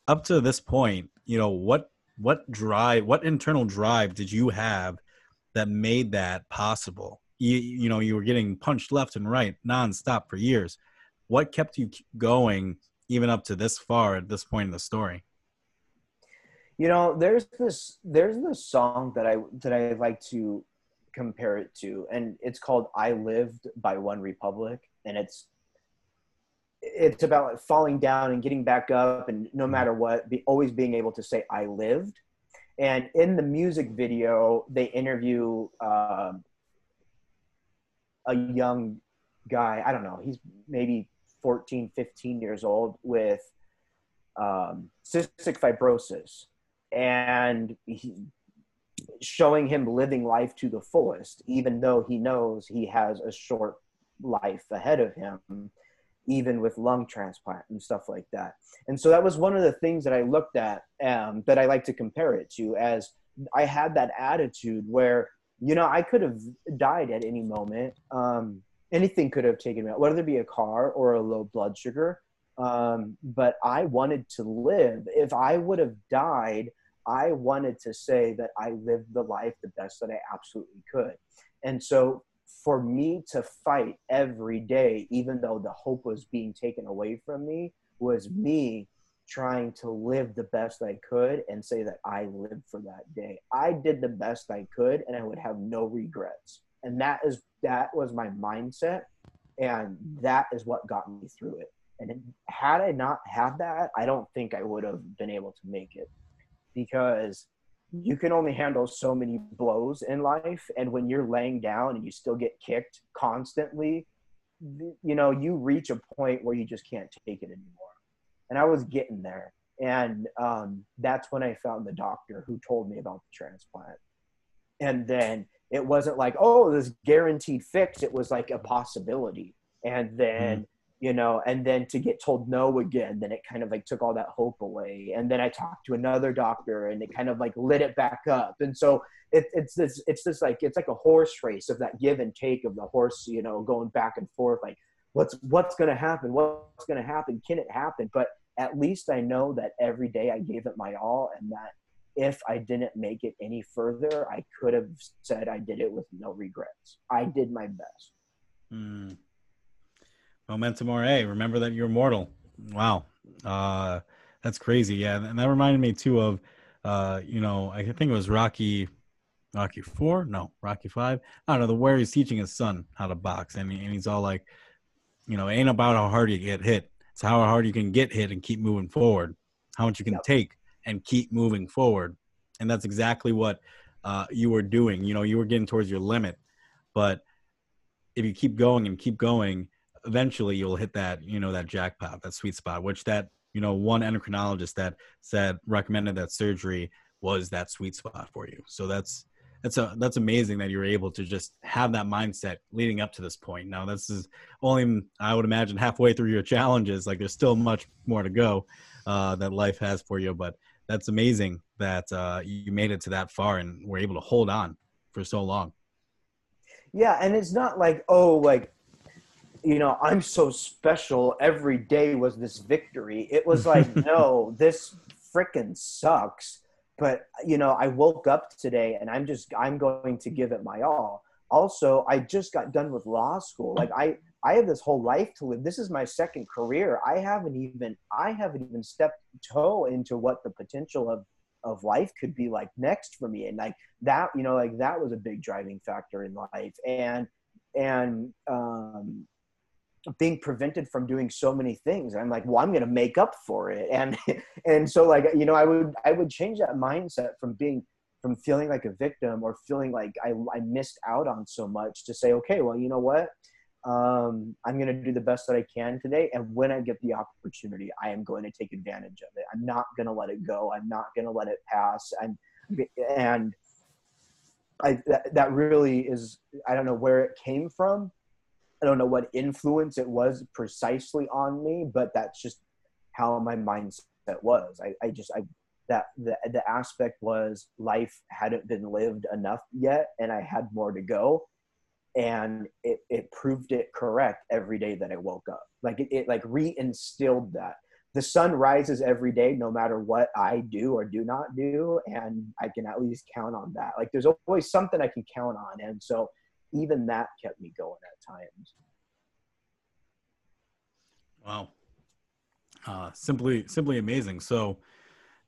up to this point, you know, what what drive, what internal drive did you have that made that possible? You, you know, you were getting punched left and right nonstop for years. What kept you going even up to this far at this point in the story?
You know, there's this there's this song that I that I like to compare it to, and it's called "I Lived" by OneRepublic, and it's it's about falling down and getting back up and no matter what be always being able to say i lived. And in the music video they interview um, a young guy. I don't know. He's maybe 14 15 years old with um, cystic fibrosis and he, showing him living life to the fullest even though he knows he has a short life ahead of him even with lung transplant and stuff like that. And so that was one of the things that I looked at um, that I like to compare it to as I had that attitude where, you know, I could have died at any moment. Um, anything could have taken me out, whether it be a car or a low blood sugar. Um, but I wanted to live. If I would have died, I wanted to say that I lived the life the best that I absolutely could. And so for me to fight every day, even though the hope was being taken away from me, was me trying to live the best I could and say that I lived for that day. I did the best I could and I would have no regrets. And that is that was my mindset and that is what got me through it. And had I not had that, I don't think I would have been able to make it. Because you can only handle so many blows in life and when you're laying down and you still get kicked constantly you know you reach a point where you just can't take it anymore. And i was getting there. And um, that's when i found the doctor who told me about the transplant. And then it wasn't like oh this guaranteed fix it was like a possibility. And then mm you know and then to get told no again then it kind of like took all that hope away. And then i talked to another doctor and it kind of like lit it back up. And so it, it's this it's this like it's like a horse race of that give and take of the horse you know going back and forth like what's what's going to happen? What's going to happen? Can it happen? But at least i know that every day i gave it my all and that if i didn't make it any further i could have said i did it with no regrets i did my best
mm. memento mori remember that you're mortal wow uh that's crazy yeah and that reminded me too of uh you know i think it was rocky rocky four no rocky five i don't know the where he's teaching his son how to box and, and he's all like you know, ain't about how hard you get hit. It's how hard you can get hit and keep moving forward. How much you can yep. take and keep moving forward. And that's exactly what uh, you were doing. You know, you were getting towards your limit, but if you keep going and keep going, eventually you'll hit that, you know, that jackpot, that sweet spot, which that, you know, one endocrinologist that said recommended that surgery was that sweet spot for you. So that's that's a that's amazing that you're able to just have that mindset leading up to this point. Now this is only I would imagine halfway through your challenges. Like there's still much more to go uh, that life has for you, but that's amazing that uh, you made it to that far and were able to hold on for so long.
Yeah, and it's not like oh like you know I'm so special. Every day was this victory. It was like no, this freaking sucks but you know i woke up today and i'm just i'm going to give it my all also i just got done with law school. Like i i have this whole life to live. This is my second career. I haven't even i haven't even stepped toe into what the potential of of life could be like next for me. And like that you know like that was a big driving factor in life. And and um being prevented from doing so many things. I'm like well i'm going to make up for it. And and so like you know i would i would change that mindset from being from feeling like a victim or feeling like i, I missed out on so much to say okay well you know what? Um, i'm going to do the best that i can today. And when i get the opportunity i am going to take advantage of it. I'm not going to let it go. I'm not going to let it pass. And and I, that, that really is i don't know where it came from. I don't know what influence it was precisely on me, but that's just how my mindset was. I, I just I that the the aspect was life hadn't been lived enough yet, and I had more to go, and it it proved it correct every day that I woke up. Like it, it like reinstilled that the sun rises every day no matter what i do or do not do and i can at least count on that like there's always something i can count on and so even that kept me going at times.
Wow. Uh, simply, simply amazing. So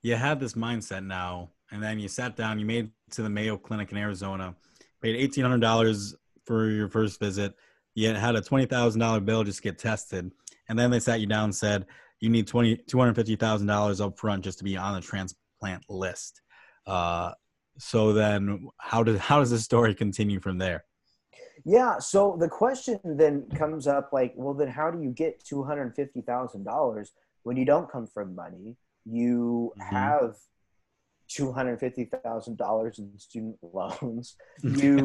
you had this mindset now, and then you sat down, you made to the Mayo Clinic in Arizona, paid $1,800 for your first visit. You had a $20,000 bill just to get tested. And then they sat you down and said, you need 20, $250,000 up front just to be on the transplant list. Uh, so then how does, how does the story continue from there?
Yeah. So the question then comes up like, well, then how do you get two hundred fifty thousand dollars when you don't come from money? You mm-hmm. have two hundred fifty thousand dollars in student loans. You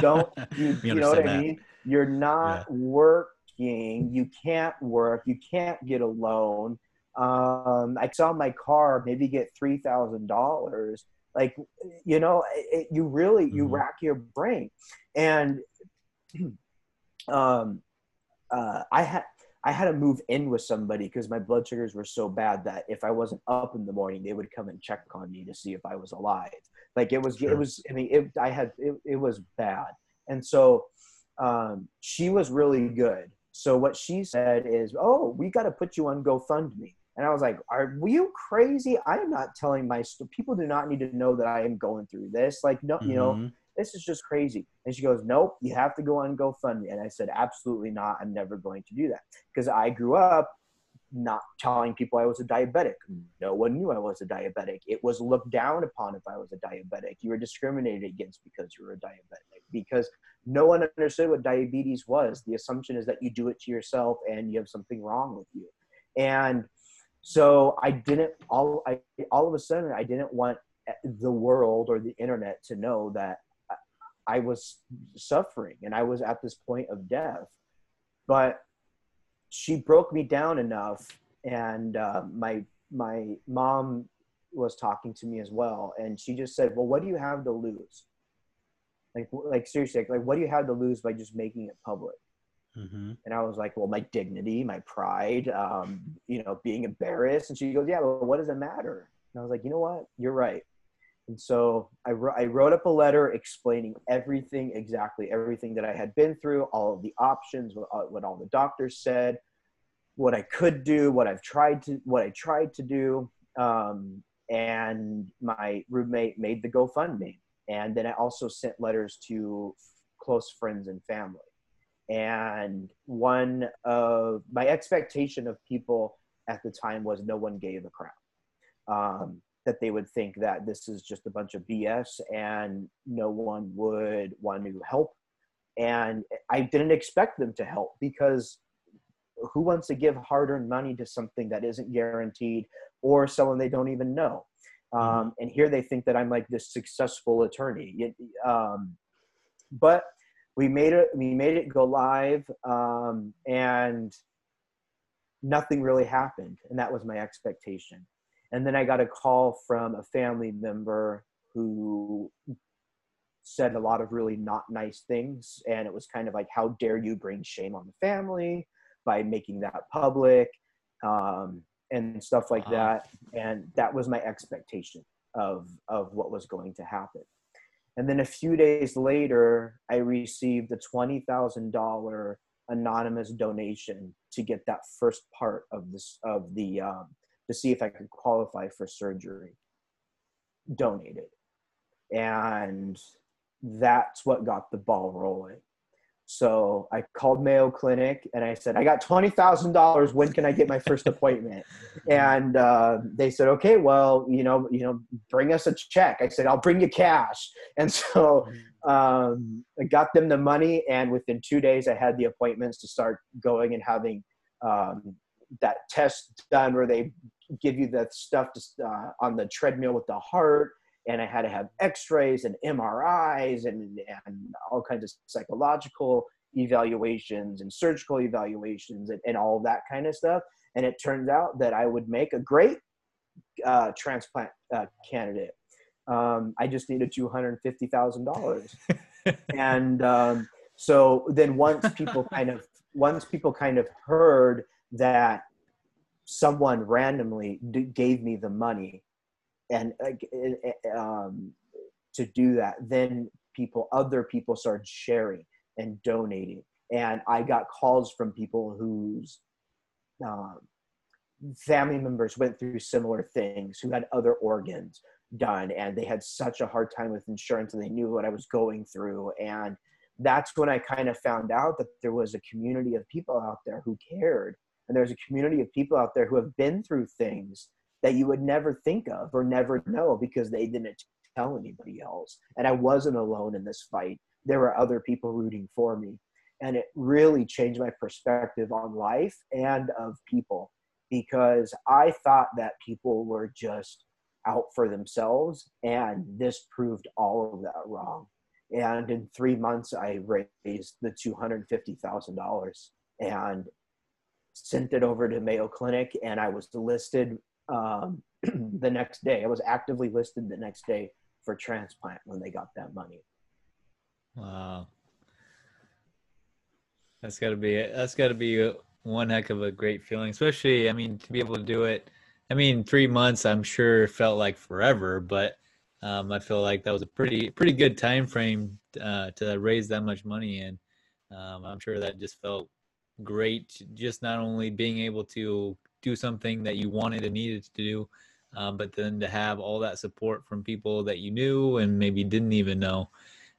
don't. You, you know what I mean? You're not yeah. working. You can't work. You can't get a loan. Um, I saw my car maybe get three thousand dollars. Like, you know, it, you really you mm-hmm. rack your brain, and um, uh, I had I had to move in with somebody because my blood sugars were so bad that if I wasn't up in the morning, they would come and check on me to see if I was alive. Like it was, sure. it was. I mean, it, I had it, it was bad, and so um, she was really good. So what she said is, "Oh, we got to put you on GoFundMe." And I was like, "Are you crazy? I am not telling my st- people do not need to know that I am going through this. Like, no, mm-hmm. you know, mm-hmm this is just crazy. And she goes, nope, you have to go on GoFundMe. And I said, absolutely not. I'm never going to do that. Because I grew up not telling people I was a diabetic. No one knew I was a diabetic. It was looked down upon if I was a diabetic. You were discriminated against because you were a diabetic because no one understood what diabetes was. The assumption is that you do it to yourself and you have something wrong with you. And so I didn't all I all of a sudden I didn't want eh, the world or the internet to know that I was suffering and I was at this point of death. But she broke me down enough, and uh, my my mom was talking to me as well, and she just said, "Well, what do you have to lose? Like, like seriously, like, what do you have to lose by just making it public?" Mm-hmm. And I was like, well, my dignity, my pride, um, you know, being embarrassed. And she goes, yeah, well, what does it matter? And I was like, you know what? You're right. And so I, I wrote up a letter explaining everything, exactly everything that I had been through, all of the options, what, uh, what all the doctors said, what I could do, what I've tried to, what I tried to do. Um, and my roommate made the GoFundMe. And then I also sent letters to close friends and family. And one of my expectation of people at the time was no one gave a crap. Um, that they would think that this is just a bunch of BS and no one would want to help. And I didn't expect them to help because who wants to give hard earned money to something that isn't guaranteed or someone they don't even know? Um, and here they think that I'm like this successful attorney. Um, but we made it, we made it go live um, and nothing really happened. And that was my expectation. And then I got a call from a family member who said a lot of really not nice things. And it was kind of like, how dare you bring shame on the family by making that public um, and stuff like uh-huh. that. And that was my expectation of, of what was going to happen. And then a few days later, I received a $20,000 anonymous donation to get that first part of this of the um, to see if I could qualify for surgery donated. And that's what got the ball rolling. So I called Mayo Clinic and I said, I got $20,000. When can I get my first appointment? And uh, they said, okay, well, you know, you know, bring us a check. I said, I'll bring you cash. And so um, I got them the money. And within two days, I had the appointments to start going and having um, that test done where they give you the stuff to, uh, on the treadmill with the heart and i had to have x-rays and mris and, and all kinds of psychological evaluations and surgical evaluations and, and all that kind of stuff. And it turns out that i would make a great uh, transplant uh, candidate. Um, i just needed $250000 and um, so then once people kind of once people kind of heard that someone randomly d- gave me the money and uh, um, to do that then people other people started sharing and donating. And i got calls from people whose um, family members went through similar things who had other organs done and they had such a hard time with insurance and they knew what i was going through. And that's when i kind of found out that there was a community of people out there who cared and there's a community of people out there who have been through things that you would never think of or never know because they didn't tell anybody else. And i wasn't alone in this fight. There were other people rooting for me. And it really changed my perspective on life and of people because i thought that people were just out for themselves and this proved all of that wrong. And in three months i raised the $250000 and sent it over to Mayo Clinic, and I was listed um, the next day. I was actively listed the next day for transplant when they got that money.
Wow, that's got to be that's got to be one heck of a great feeling, especially I mean to be able to do it. I mean, three months I'm sure felt like forever, but um, I feel like that was a pretty pretty good time frame uh, to raise that much money, and um, I'm sure that just felt great just not only being able to do something that you wanted and needed to do um, but then to have all that support from people that you knew and maybe didn't even know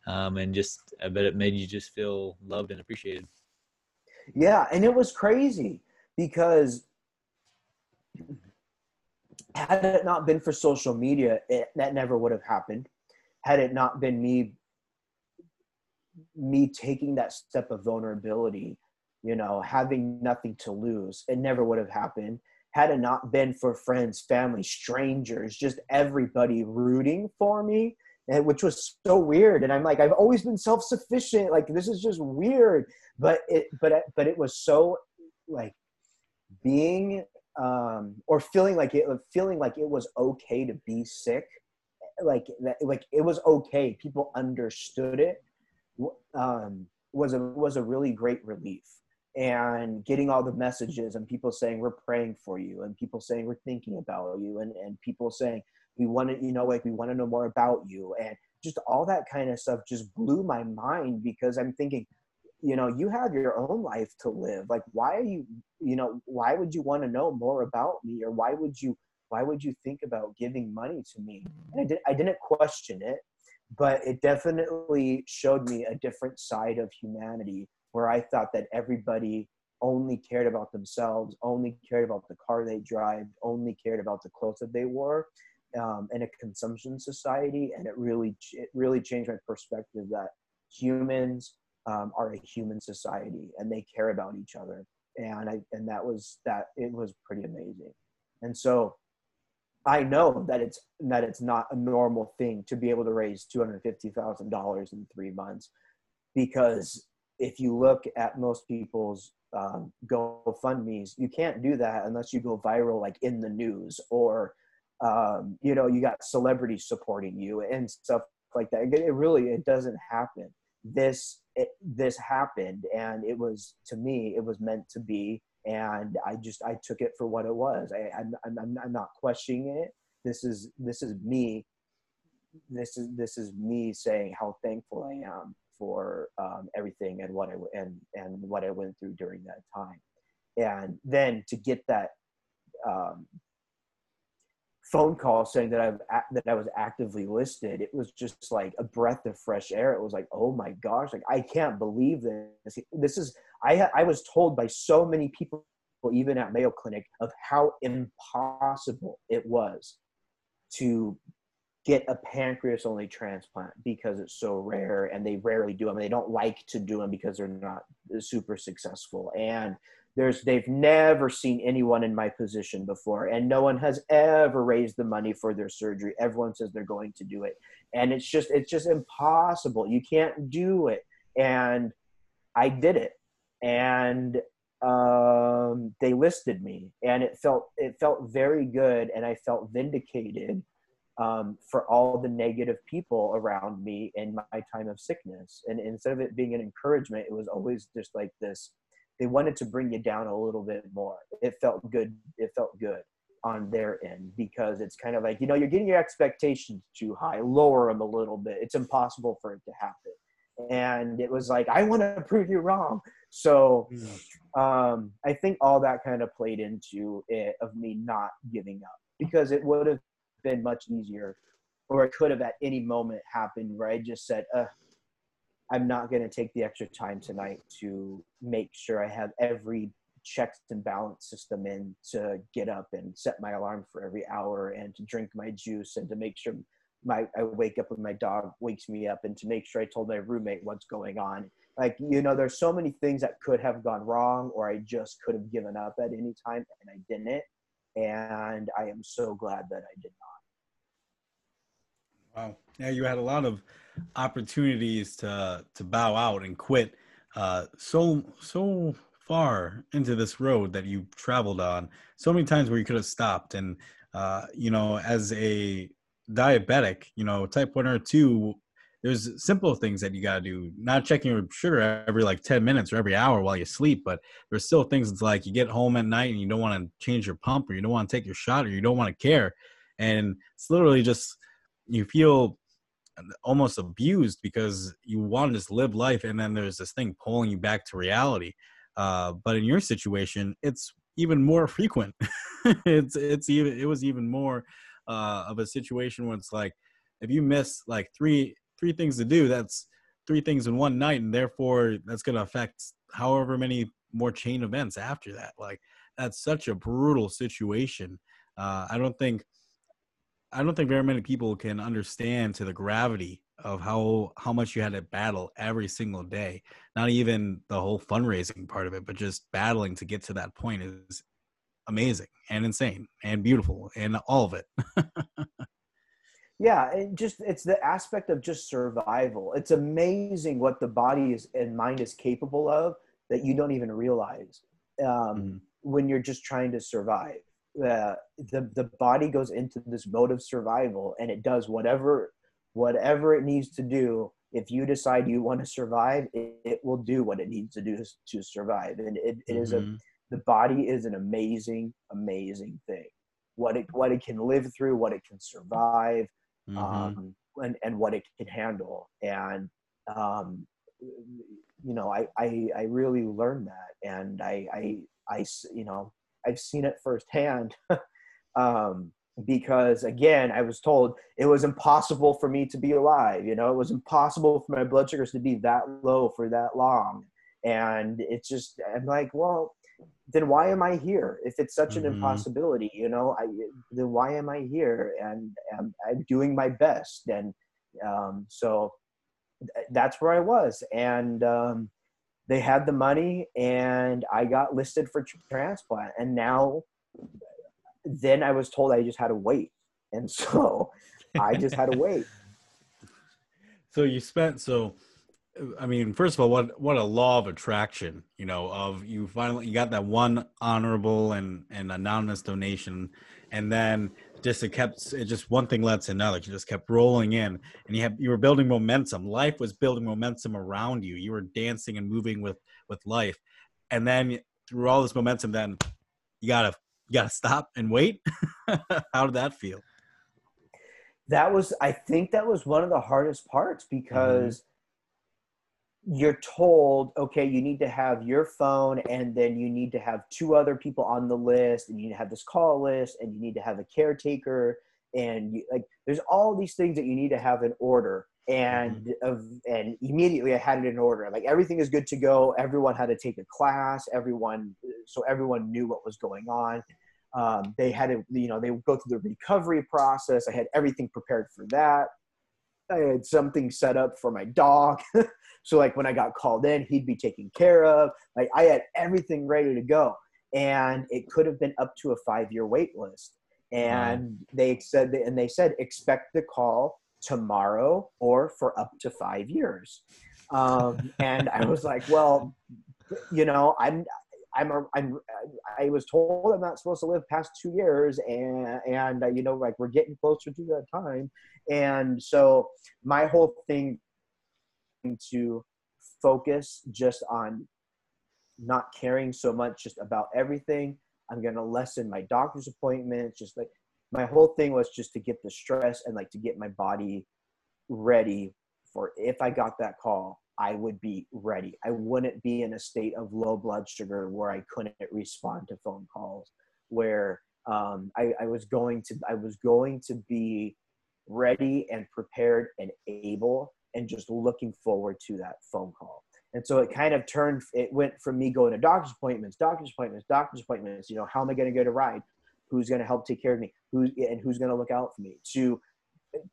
um, and just i bet it made you just feel loved and appreciated.
Yeah and it was crazy because had it not been for social media it, that never would have happened. Had it not been me me taking that step of vulnerability you know, having nothing to lose. It never would have happened had it not been for friends, family, strangers, just everybody rooting for me, and which was so weird. And I'm like, I've always been self-sufficient. Like this is just weird. But it, but but it was so like being um or feeling like it feeling like it was okay to be sick like that like it was okay people understood it um was a was a really great relief and getting all the messages and people saying we're praying for you and people saying we're thinking about you and, and people saying we want to you know like we want to know more about you and just all that kind of stuff just blew my mind because i'm thinking you know you have your own life to live. Like why are you you know why would you want to know more about me? Or why would you why would you think about giving money to me? And i, did, I didn't question it but it definitely showed me a different side of humanity where I thought that everybody only cared about themselves, only cared about the car they drive, only cared about the clothes that they wore, um, in a consumption society. And it really, it really changed my perspective that humans um, are a human society and they care about each other. And I, and that was that. It was pretty amazing. And so, I know that it's that it's not a normal thing to be able to raise two hundred fifty thousand dollars in three months, because if you look at most people's um, GoFundMe's, you can't do that unless you go viral, like in the news, or um, you know, you got celebrities supporting you and stuff like that. It really it doesn't happen. This it, this happened, and it was to me, it was meant to be, and I just I took it for what it was. I, I'm I'm, I'm not questioning it. This is this is me. This is this is me saying how thankful I am for um, everything and what I and and what I went through during that time, and then to get that um, phone call saying that I've that I was actively listed, it was just like a breath of fresh air. It was like, oh my gosh, like I can't believe this. This is I I was told by so many people, even at Mayo Clinic, of how impossible it was to get a pancreas only transplant because it's so rare and they rarely do them. They don't like to do them because they're not super successful. And there's they've never seen anyone in my position before and no one has ever raised the money for their surgery. Everyone says they're going to do it. And it's just it's just impossible. You can't do it. And I did it. And um, they listed me and it felt it felt very good and I felt vindicated um, for all the negative people around me in my time of sickness. And instead of it being an encouragement, it was always just like this. They wanted to bring you down a little bit more. It felt good. It felt good on their end because it's kind of like, you know, you're getting your expectations too high, lower them a little bit. It's impossible for it to happen. And it was like, I want to prove you wrong. So um, I think all that kind of played into it of me not giving up because it would have been much easier, or it could have at any moment happened where I just said, I'm not going to take the extra time tonight to make sure I have every checks and balance system in to get up and set my alarm for every hour and to drink my juice and to make sure my I wake up when my dog wakes me up and to make sure I told my roommate what's going on. Like, you know, there's so many things that could have gone wrong or I just could have given up at any time and I didn't. And I am so glad that I did not.
Wow. Yeah, you had a lot of opportunities to to bow out and quit. Uh, so so far into this road that you traveled on, so many times where you could have stopped. And uh, you know, as a diabetic, you know, type one or two, there's simple things that you got to do. Not checking your sugar every like ten minutes or every hour while you sleep, but there's still things. It's like you get home at night and you don't want to change your pump, or you don't want to take your shot, or you don't want to care. And it's literally just you feel almost abused because you want to just live life and then there's this thing pulling you back to reality uh, but in your situation it's even more frequent it's it's even it was even more uh, of a situation where it's like if you miss like three three things to do that's three things in one night and therefore that's going to affect however many more chain events after that like that's such a brutal situation uh, i don't think I don't think very many people can understand to the gravity of how how much you had to battle every single day. Not even the whole fundraising part of it, but just battling to get to that point is amazing and insane and beautiful and all of it.
yeah, it just it's the aspect of just survival. It's amazing what the body is and mind is capable of that you don't even realize um, mm. when you're just trying to survive uh, the the body goes into this mode of survival and it does whatever whatever it needs to do if you decide you want to survive, it, it will do what it needs to do to survive. And it, it is
Mhm.
a the body is an amazing, amazing thing. What it what it can live through, what it can survive,
Mhm.
um, and and what it can handle. And um, you know, I, I I really learned that, and I, I, I, you know I've seen it firsthand. um, because again, I was told it was impossible for me to be alive. You know, it was impossible for my blood sugars to be that low for that long. And it's just, I'm like, well, then why am I here? If it's such an
Mhm.
impossibility, you know, I, then why am I here? And, and I'm doing my best. And um, so th- that's where I was. And um, they had the money, and I got listed for tr- transplant. And now, then I was told I just had to wait. And so I just had to wait.
So you spent so Uh, I mean, first of all, what what a law of attraction, you know, of you finally you got that one honorable and and anonymous donation, and then just it kept it just one thing led to another. You just kept rolling in, and you have you were building momentum. Life was building momentum around you. You were dancing and moving with with life, and then through all this momentum, then you gotta you gotta stop and wait. How did that feel?
that was i think that was one of the hardest parts mm-hmm. because you're told okay you need to have your phone and then you need to have two other people on the list and you need to have this call list and you need to have a caretaker and you, like there's all these things that you need to have in order. And of and immediately i had it in order. Like everything is good to go. Everyone had to take a class. Everyone so everyone knew what was going on. Um, they had to you know they would go through the recovery process. I had everything prepared for that i had something set up for my dog. So like when i got called in he'd be taken care of. Like i had everything ready to go. And it could have been up to a five year wait list. And they said and they said expect the call tomorrow or for up to five years. Um, and i was like well you know i'm I'm, a, I'm, I was told I'm not supposed to live past two years, and and uh, you know, like we're getting closer to that time, and so my whole thing to focus just on not caring so much just about everything. I'm gonna lessen my doctor's appointments, just like my whole thing was just to get the stress and like to get my body ready for if I got that call, I would be ready. I wouldn't be in a state of low blood sugar where I couldn't respond to phone calls, where um, I, I was going to I was going to be ready and prepared and able and just looking forward to that phone call. And so it kind of turned it went from me going to doctor's appointments, doctor's appointments, doctor's appointments, you know, how am I going to get a ride? Who's going to help take care of me? Who's and who's going to look out for me? To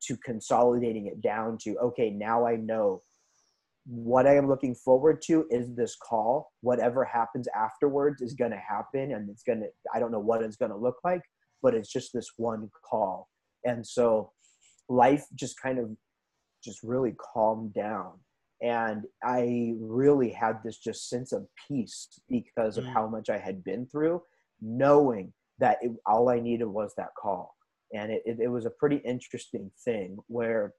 to consolidating it down to okay now i know what i am looking forward to is this call whatever happens afterwards is going to happen and it's going to i don't know what it's going to look like but it's just this one call and so life just kind of just really calmed down and i really had this just sense of peace because of
Mm.
how much i had been through knowing that it, all i needed was that call and it, it, it was a pretty interesting thing where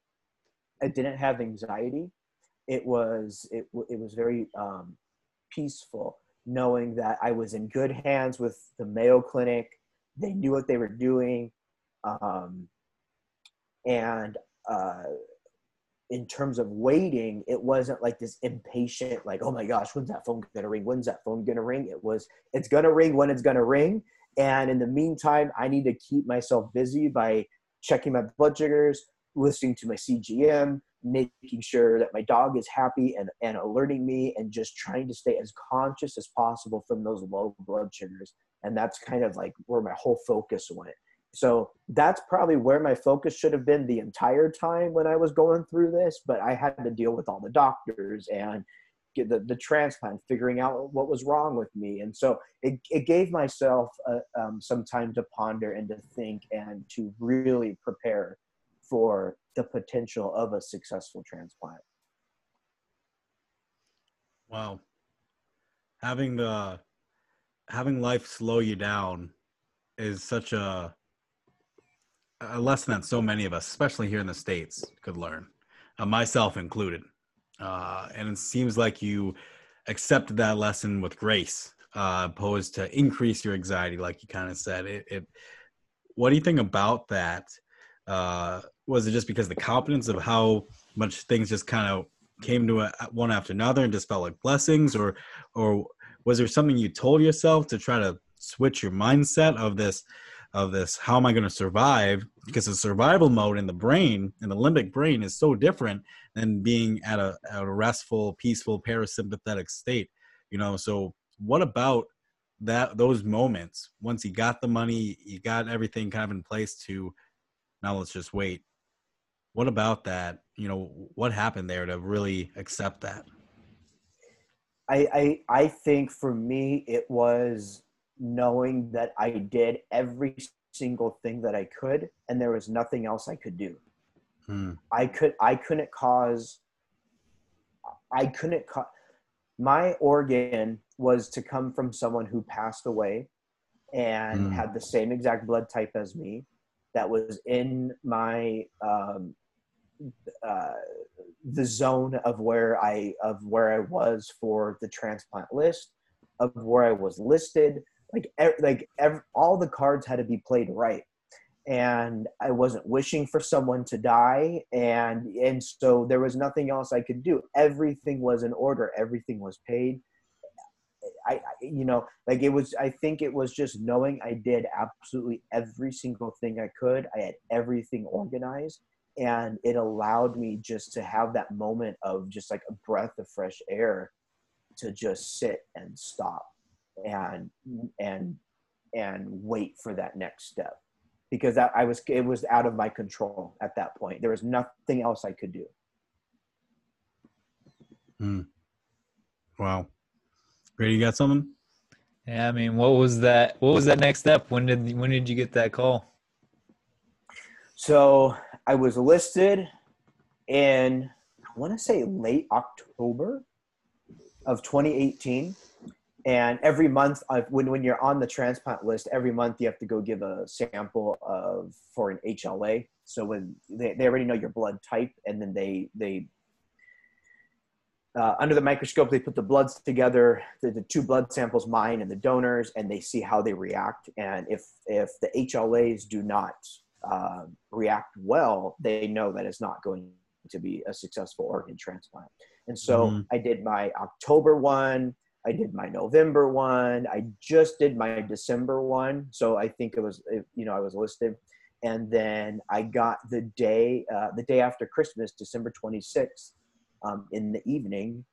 I didn't have anxiety. It was it it was very um, peaceful, knowing that I was in good hands with the Mayo Clinic. They knew what they were doing, um, and uh, in terms of waiting, it wasn't like this impatient, like oh my gosh, when's that phone gonna ring? When's that phone gonna ring? It was it's gonna ring when it's gonna ring and in the meantime, I need to keep myself busy by checking my blood sugars, listening to my CGM, making sure that my dog is happy and, and alerting me, and just trying to stay as conscious as possible from those low blood sugars. And that's kind of like where my whole focus went. So that's probably where my focus should have been the entire time when I was going through this, but I had to deal with all the doctors and get the, the transplant, figuring out what was wrong with me. And so it, it gave myself uh, um, some time to ponder and to think and to really prepare for the potential of a successful transplant.
Wow. Having the having life slow you down is such a a lesson that so many of us, especially here in the states, could learn, uh, myself included. uh, and it seems like you accepted that lesson with grace, uh, opposed to increase your anxiety, like you kind of said. It, it, What do you think about that? Was it just because the confidence of how much things just kind of came to a, one after another and just felt like blessings, or, or was there something you told yourself to try to switch your mindset of this? of this how am i going to survive? Because the survival mode in the brain in the limbic brain is so different than being at a, at a restful peaceful parasympathetic state you know? So what about that those moments? Once you got the money you got everything kind of in place to now let's just wait what about that you know what happened there to really accept that
I, I I think for me it was knowing that I did every single thing that I could, and there was nothing else I could do. Hmm. I could I couldn't cause. I couldn't cause. My organ was to come from someone who passed away, and hmm. had the same exact blood type as me. That was in my um, uh, the zone of where I of where I was for the transplant list, of where I was listed, like like every, all the cards had to be played right. And i wasn't wishing for someone to die and and so there was nothing else i could do. Everything was in order. Everything was paid. I, I you know like it was i think it was just knowing i did absolutely every single thing i could. I had everything organized and it allowed me just to have that moment of just like a breath of fresh air to just sit and stop and and and wait for that next step because that I was it was out of my control at that point. There was nothing else I could do.
Hmm. Wow. Grady, you got something?
Yeah, I mean, what was that? What was that next step? When did when did you get that call?
So I was listed in I want to say late October of 2018 and every month I've, when, when you're on the transplant list every month you have to go give a sample of for an hla so when they, they already know your blood type and then they they uh, under the microscope they put the bloods together the, the two blood samples mine and the donors and they see how they react. And if if the hlas do not uh, react well they know that it's not going to be a successful organ transplant and so mm-hmm. i did my october one I did my November one. I just did my December one. So I think it was, you know, I was listed. And then I got the day, uh, the day after Christmas, December 26th, um, in the evening,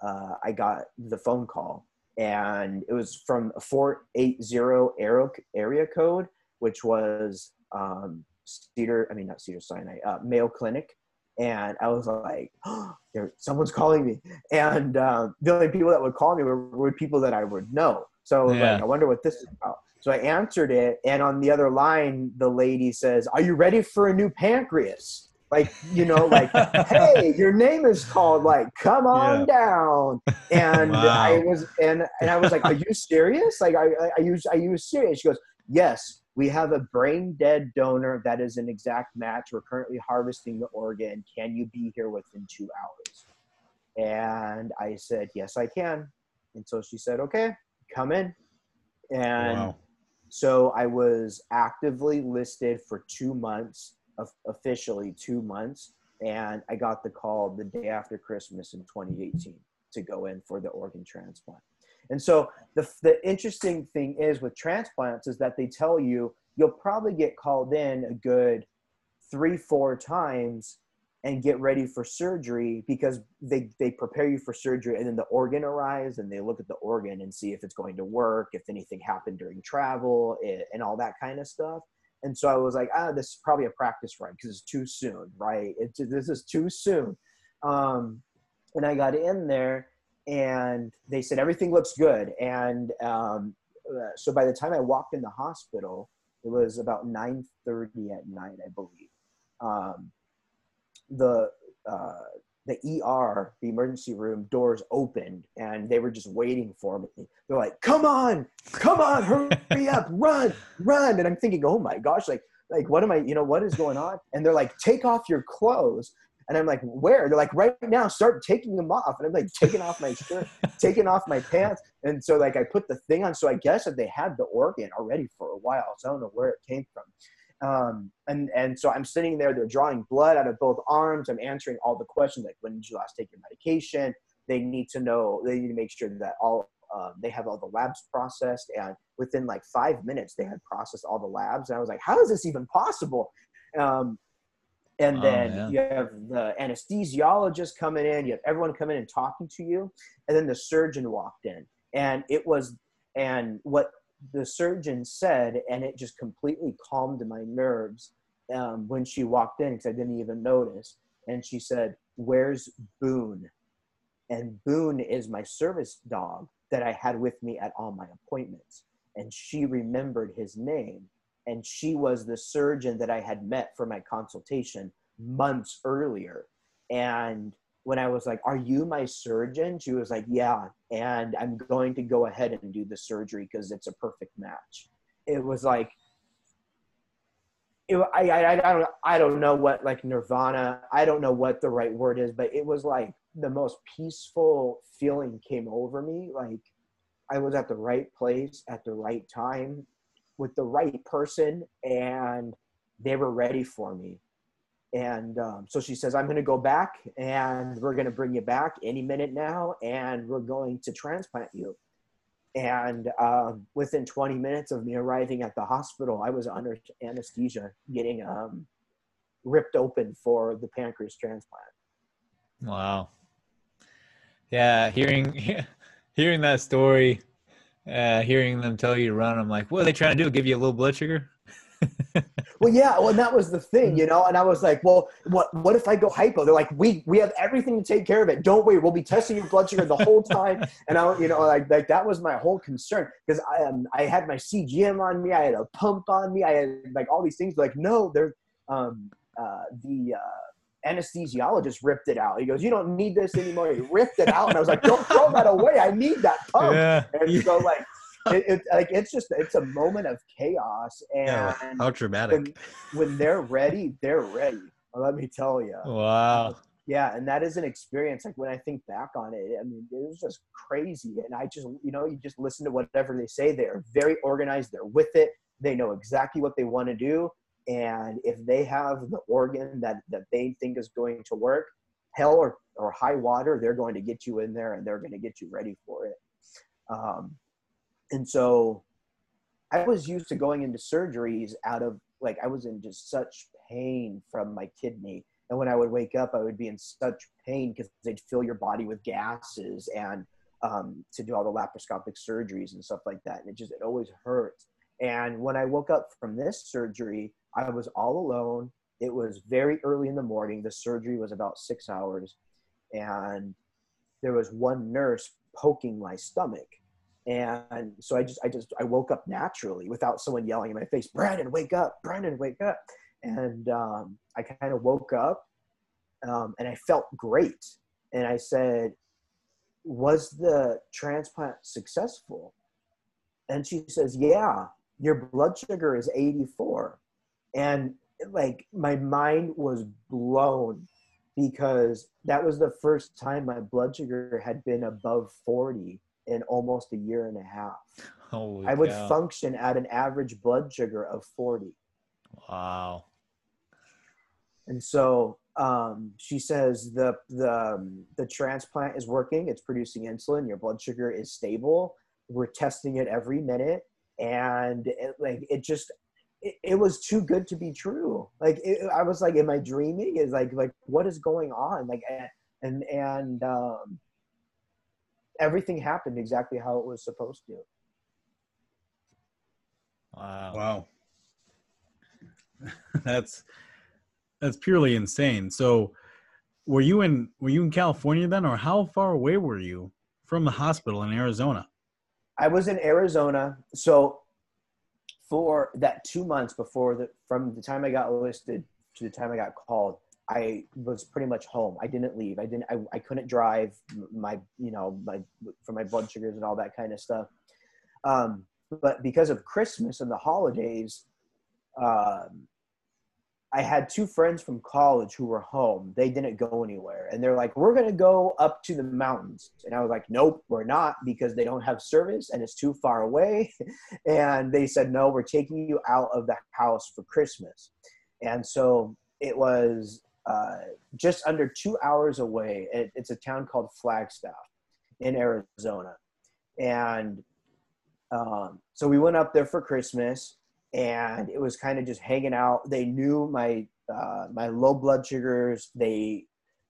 uh, I got the phone call. And it was from a 480 area, area code, which was um, Cedar, I mean, not Cedar Sinai, uh, Mayo Clinic and I was like, oh, there, someone's calling me. And uh, the only people that would call me were, were people that I would know. So yeah. like, I wonder what this is about. So I answered it, and on the other line, the lady says, "Are you ready for a new pancreas?" Like you know, like, "Hey, your name is called." Like, come on yeah. down. And wow. I was, and and I was like, "Are you serious? Like, I, I, I use, I use serious." She goes, "Yes, we have a brain dead donor that is an exact match. We're currently harvesting the organ. Can you be here within two hours? And I said, Yes, I can. And so she said, Okay, come in. And wow. so I was actively listed for two months, officially two months. And I got the call the day after Christmas in 2018 to go in for the organ transplant. And so the, the interesting thing is with transplants is that they tell you you'll probably get called in a good three, four times and get ready for surgery because they, they prepare you for surgery and then the organ arrives and they look at the organ and see if it's going to work, if anything happened during travel and all that kind of stuff. And so I was like, ah, this is probably a practice run because it's too soon, right? It's, this is too soon. Um, and I got in there and they said everything looks good. And um, uh, so by the time I walked in the hospital, it was about 9:30 at night, I believe. Um, the uh, the ER, the emergency room doors opened, and they were just waiting for me. They're like, "Come on, come on, hurry up, run, run!" And I'm thinking, "Oh my gosh, like, like what am I? You know, what is going on?" And they're like, "Take off your clothes." And I'm like, where? They're like, right now, start taking them off. And I'm like, taking off my shirt, taking off my pants. And so like I put the thing on. So I guess that they had the organ already for a while. So I don't know where it came from. Um, and and so I'm sitting there. They're drawing blood out of both arms. I'm answering all the questions like, when did you last take your medication? They need to know. They need to make sure that all um, they have all the labs processed, and within like five minutes, they had processed all the labs. And I was like, how is this even possible? Um, and
Oh,
then
yeah.
you have the anesthesiologist coming in. You have everyone coming in and talking to you, and then the surgeon walked in, and it was and what the surgeon said, and it just completely calmed my nerves um, when she walked in because I didn't even notice. And she said, "Where's Boone?" And Boone is my service dog that I had with me at all my appointments. And she remembered his name. And she was the surgeon that I had met for my consultation months earlier. And when I was like, Are you my surgeon? She was like, Yeah. And I'm going to go ahead and do the surgery because it's a perfect match. It was like, it, I, I, I don't I don't know what like nirvana I don't know what the right word is but it was like the most peaceful feeling came over me like I was at the right place at the right time with the right person and they were ready for me and um, so she says I'm going to go back and we're going to bring you back any minute now and we're going to transplant you and um, within 20 minutes of me arriving at the hospital, I was under anesthesia, getting um, ripped open for the pancreas transplant.
Wow. Yeah, hearing hearing that story, uh, hearing them tell you to run, I'm like, what are they trying to do? Give you a little blood sugar?
Well, yeah, well, that was the thing, you know. And I was like, well, what what if I go hypo? They're like, we we have everything to take care of it. Don't worry, we'll be testing your blood sugar the whole time. And I, you know, like like that was my whole concern because I um, I had my CGM on me, I had a pump on me, I had like all these things. Like, no, they're um uh the uh anesthesiologist ripped it out. He goes, You don't need this anymore. He ripped it out. And I was like, Don't throw that away. I need that pump.
yeah.
And so like it, it like it's just it's a moment of chaos and
Yeah, how traumatic.
when, when they're ready, they're ready. Let me tell you.
Wow.
Um, yeah, and that is an experience. Like when I think back on it, I mean, it was just crazy. And I just, you know, you just listen to whatever they say. They're very organized. They're with it. They know exactly what they want to do. And if they have the organ that that they think is going to work, hell or or high water, they're going to get you in there and they're going to get you ready for it. Um, and so I was used to going into surgeries out of like I was in just such pain from my kidney. And when I would wake up, I would be in such pain because they'd fill your body with gases and um, to do all the laparoscopic surgeries and stuff like that. And it just, it always hurts. And when I woke up from this surgery, I was all alone. It was very early in the morning. The surgery was about six hours. And there was one nurse poking my stomach and so i just i just i woke up naturally without someone yelling in my face brandon wake up brandon wake up and um, i kind of woke up um, and i felt great and i said was the transplant successful and she says yeah your blood sugar is 84 and like my mind was blown because that was the first time my blood sugar had been above 40 in almost a year and a half.
Holy
I would
cow.
function at an average blood sugar of 40.
Wow.
And so um, she says the the um, the transplant is working. It's producing insulin. Your blood sugar is stable. We're testing it every minute, and it, like it just it, it was too good to be true. Like it, I was like, am I dreaming? Is like like what is going on? Like and and um, everything happened exactly how it was supposed to.
Wow.
Wow. that's that's purely insane. So were you in were you in California then or how far away were you from the hospital in Arizona?
I was in Arizona. So for that two months before the from the time I got listed to the time I got called, I was pretty much home. I didn't leave. I didn't. I, I couldn't drive. My you know my for my blood sugars and all that kind of stuff. Um, but because of Christmas and the holidays, um, I had two friends from college who were home. They didn't go anywhere. And they're like, we're going to go up to the mountains. And I was like, nope, we're not because they don't have service and it's too far away. and they said, no, we're taking you out of the house for Christmas. And so it was uh, just under two hours away. It, it's a town called Flagstaff in Arizona. And um, so we went up there for Christmas and it was kind of just hanging out. They knew my uh, my low blood sugars. They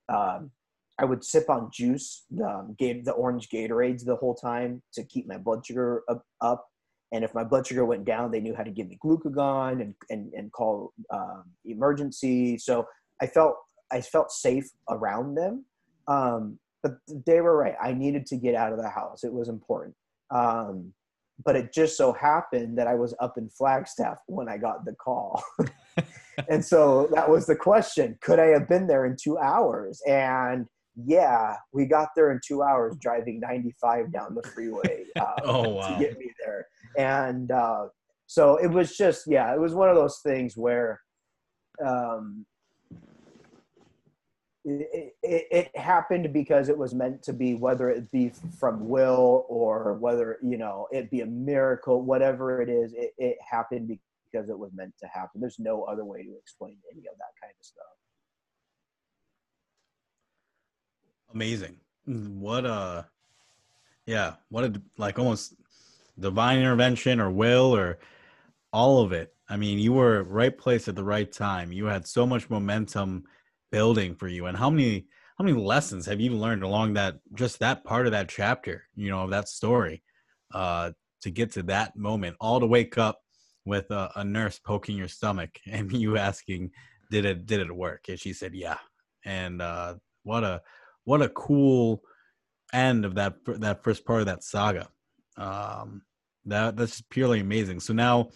um, I would sip on juice, um, gave the orange Gatorades the whole time to keep my blood sugar up, up. And if my blood sugar went down, they knew how to give me glucagon and and, and call um, emergency. So I felt I felt safe around them. Um, but they were right. I needed to get out of the house. It was important. Um, but it just so happened that I was up in Flagstaff when I got the call. and so that was the question could I have been there in two hours? And yeah, we got there in two hours driving 95 down the freeway uh,
oh, wow.
to get me there. And uh, so it was just, yeah, it was one of those things where um, it, it, happened because it was meant to be whether it be from will or whether you know it be a miracle whatever it is it, it happened because it was meant to happen. There's no other way to explain any of that kind of stuff.
Amazing. What a yeah what a like almost divine intervention or will or all of it. I mean you were right place at the right time. You had so much momentum building for you? And how many how many lessons have you learned along that just that part of that chapter you know of that story uh to get to that moment? All to wake up with a, a nurse poking your stomach and you asking did it did it work? And she said yeah. And uh what a what a cool end of that that first part of that saga. Um that that's purely amazing. So now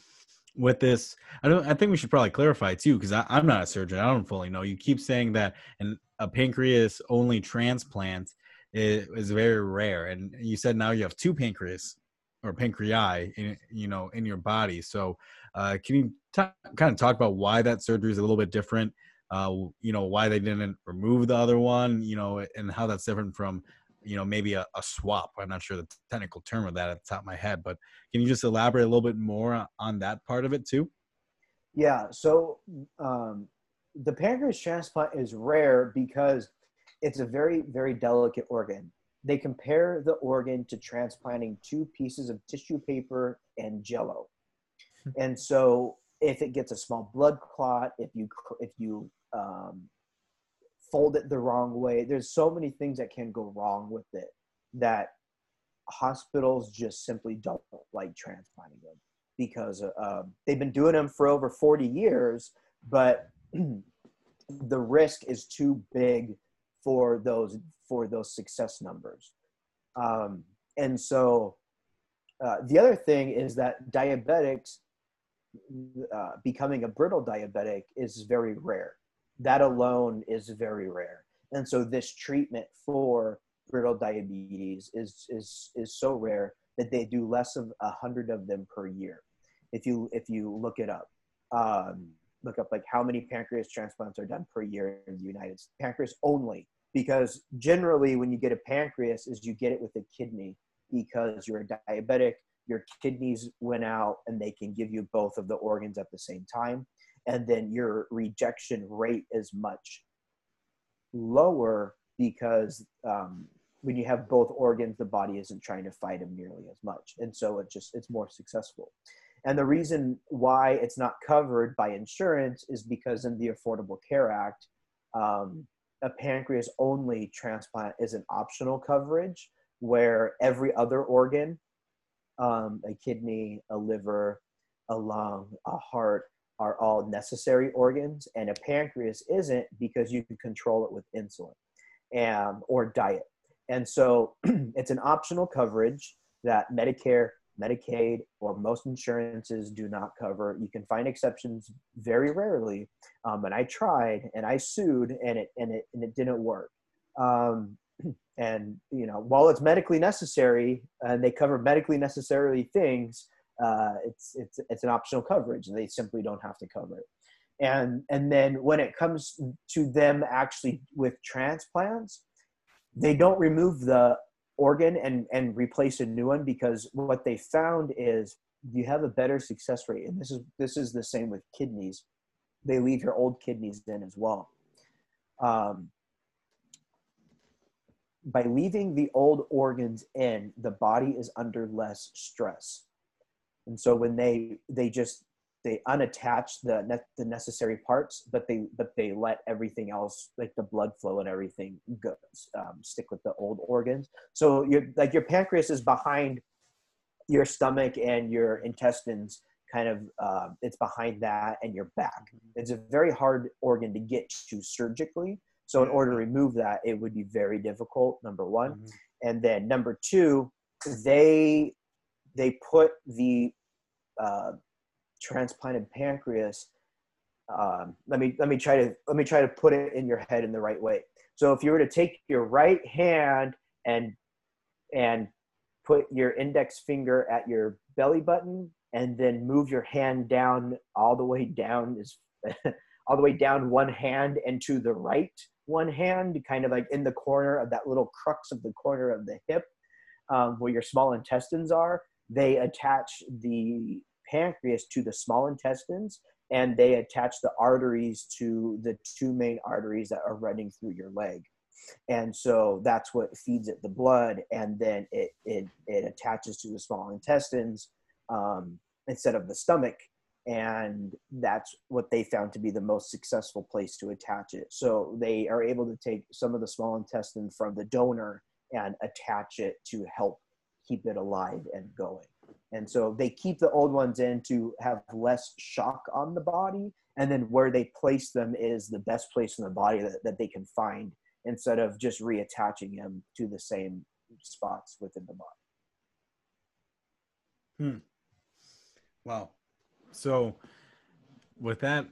with this i don't i think we should probably clarify too because i'm not a surgeon i don't fully know. You keep saying that an, a pancreas only transplant is, is, very rare and you said now you have two pancreas or pancreas in you know in your body. So uh, can you t- kind of talk about why that surgery is a little bit different uh, you know why they didn't remove the other one you know and how that's different from you know maybe a, a, swap. I'm not sure the technical term of that at the top of my head but can you just elaborate a little bit more on that part of it too?
Yeah so um, the pancreas transplant is rare because it's a very very delicate organ. They compare the organ to transplanting two pieces of tissue paper and jello. Hmm. and so if it gets a small blood clot if you if you um, fold it the wrong way. There's so many things that can go wrong with it that hospitals just simply don't like transplanting them because uh, they've been doing them for over 40 years, but the risk is too big for those for those success numbers. Um, and so uh, the other thing is that diabetics uh, becoming a brittle diabetic is very rare that alone is very rare. And so this treatment for brittle diabetes is is is so rare that they do less of a hundred of them per year. If you if you look it up, um, look up like how many pancreas transplants are done per year in the United States. Pancreas only, because generally when you get a pancreas, is you get it with a kidney because you're a diabetic. Your kidneys went out, and they can give you both of the organs at the same time and then your rejection rate is much lower because um, when you have both organs the body isn't trying to fight them nearly as much. And so it just it's more successful. And the reason why it's not covered by insurance is because in the affordable care act um, a pancreas only transplant is an optional coverage where every other organ um, a kidney a liver a lung a heart are all necessary organs, and a pancreas isn't because you can control it with insulin and, or diet. And so it's an optional coverage that Medicare, Medicaid, or most insurances do not cover. You can find exceptions very rarely. Um, and I tried and I sued and it, and it, and it didn't work. Um, and you know, while it's medically necessary and they cover medically necessary things, uh, it's it's it's an optional coverage and they simply don't have to cover it. And and then when it comes to them actually with transplants they don't remove the organ and and replace a new one because what they found is you have a better success rate. And this is this is the same with kidneys. They leave your old kidneys in as well. Um, by leaving the old organs in the body is under less stress and so when they they just they unattach the ne- the necessary parts but they but they let everything else like the blood flow and everything go um, stick with the old organs. So your like your pancreas is behind your stomach and your intestines kind of uh, it's behind that and your back. It's a very hard organ to get to surgically. So in order to remove that it would be very difficult number one.
Mhm.
and then number two they they put the uh, transplanted pancreas um, let me let me try to let me try to put it in your head in the right way. So if you were to take your right hand and and put your index finger at your belly button and then move your hand down all the way down is all the way down one hand and to the right one hand kind of like in the corner of that little crux of the corner of the hip um, where your small intestines are they attach the pancreas to the small intestines and they attach the arteries to the two main arteries that are running through your leg. And so that's what feeds it the blood and then it it, it attaches to the small intestines um, instead of the stomach and that's what they found to be the most successful place to attach it. So they are able to take some of the small intestine from the donor and attach it to help keep it alive and going and so they keep the old ones in to have less shock on the body and then where they place them is the best place in the body that, that they can find instead of just reattaching them to the same spots within the body Hmm.
Wow. So, with that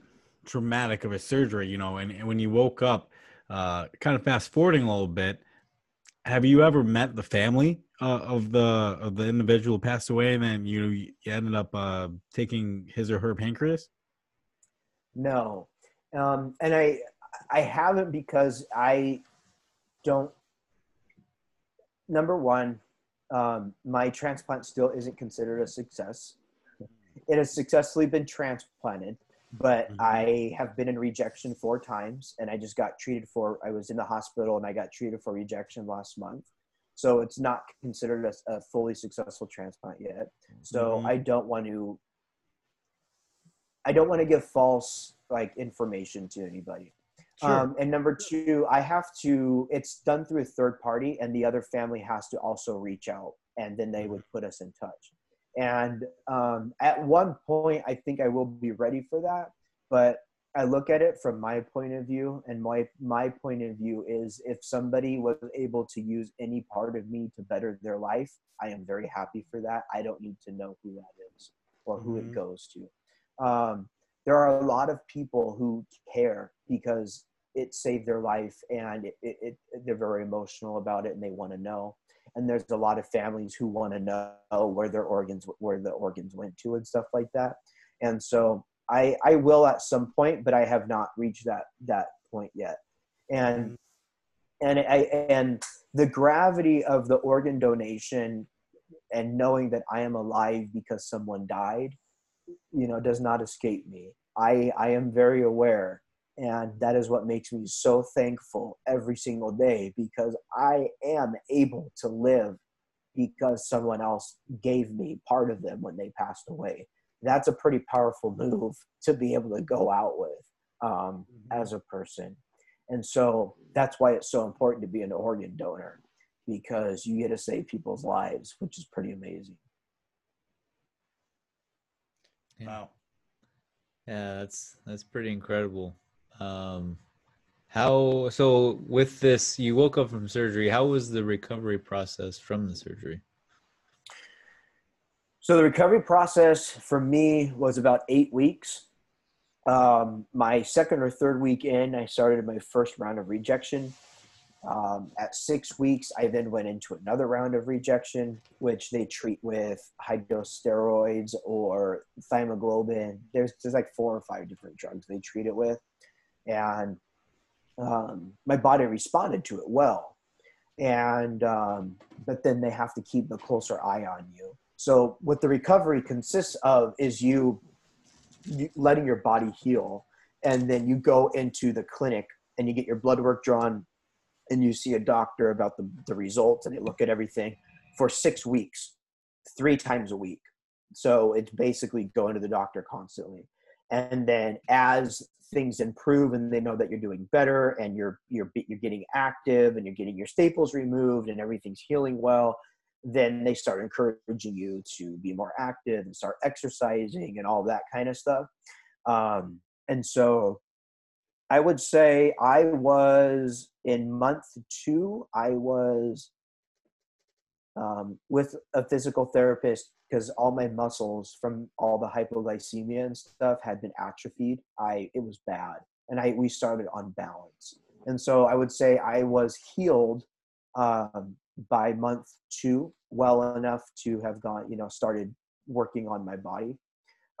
traumatic of a surgery, you know, and, and when you woke up, uh, kind of fast forwarding a little bit, have you ever met the family uh, of the of the individual who passed away, and then you you ended up uh, taking his or her pancreas?
No, um, and I I haven't because I don't. Number one, um, my transplant still isn't considered a success. It has successfully been transplanted, but
Mhm.
I have been in rejection four times, and I just got treated for. I was in the hospital and I got treated for rejection last month, so it's not considered a, a fully successful transplant yet. So
Mhm.
I don't want to. I don't want to give false like information to anybody. Um, and number two, I have to. It's done through a third party, and the other family has to also reach out, and then they would put us in touch. And um, at one point, I think I will be ready for that. But I look at it from my point of view, and my my point of view is if somebody was able to use any part of me to better their life, I am very happy for that. I don't need to know who that is or who
Mhm.
it goes to. Um, there are a lot of people who care because it saved their life and it, it, it, they're very emotional about it and they want to know and there's a lot of families who want to know where their organs where the organs went to and stuff like that. And so i i will at some point but i have not reached that that point yet. And mm-hmm. and i and the gravity of the organ donation and knowing that i am alive because someone died you know does not escape me. I i am very aware and that is what makes me so thankful every single day because i am able to live because someone else gave me part of them when they passed away that's a pretty powerful move to be able to go out with um, as a person and so that's why it's so important to be an organ donor because you get to save people's lives which is pretty amazing
Yeah.
Wow.
Yeah, that's that's pretty incredible. Um, how so with this? You woke up from surgery. How was the recovery process from the surgery?
So the recovery process for me was about eight weeks. Um, my second or third week in, I started my first round of rejection, Um, at six weeks, I then went into another round of rejection, which they treat with high dose steroids or thymoglobin. There's, there's like four or five different drugs they treat it with. And um, my body responded to it well. And, um, but then they have to keep a closer eye on you. So, what the recovery consists of is you, letting your body heal. And then you go into the clinic and you get your blood work drawn and you see a doctor about the, the results and they look at everything for six weeks, three times a week. So it's basically going to the doctor constantly. And then as things improve and they know that you're doing better and you're you're you're getting active and you're getting your staples removed and everything's healing well, then they start encouraging you to be more active and start exercising and all that kind of stuff. Um, and so I would say I was in month two, I was um, with a physical therapist because all my muscles from all the hypoglycemia and stuff had been atrophied. I it was bad, and I we started on balance, and so I would say I was healed um, by month two, well enough to have gone, you know, started working on my body.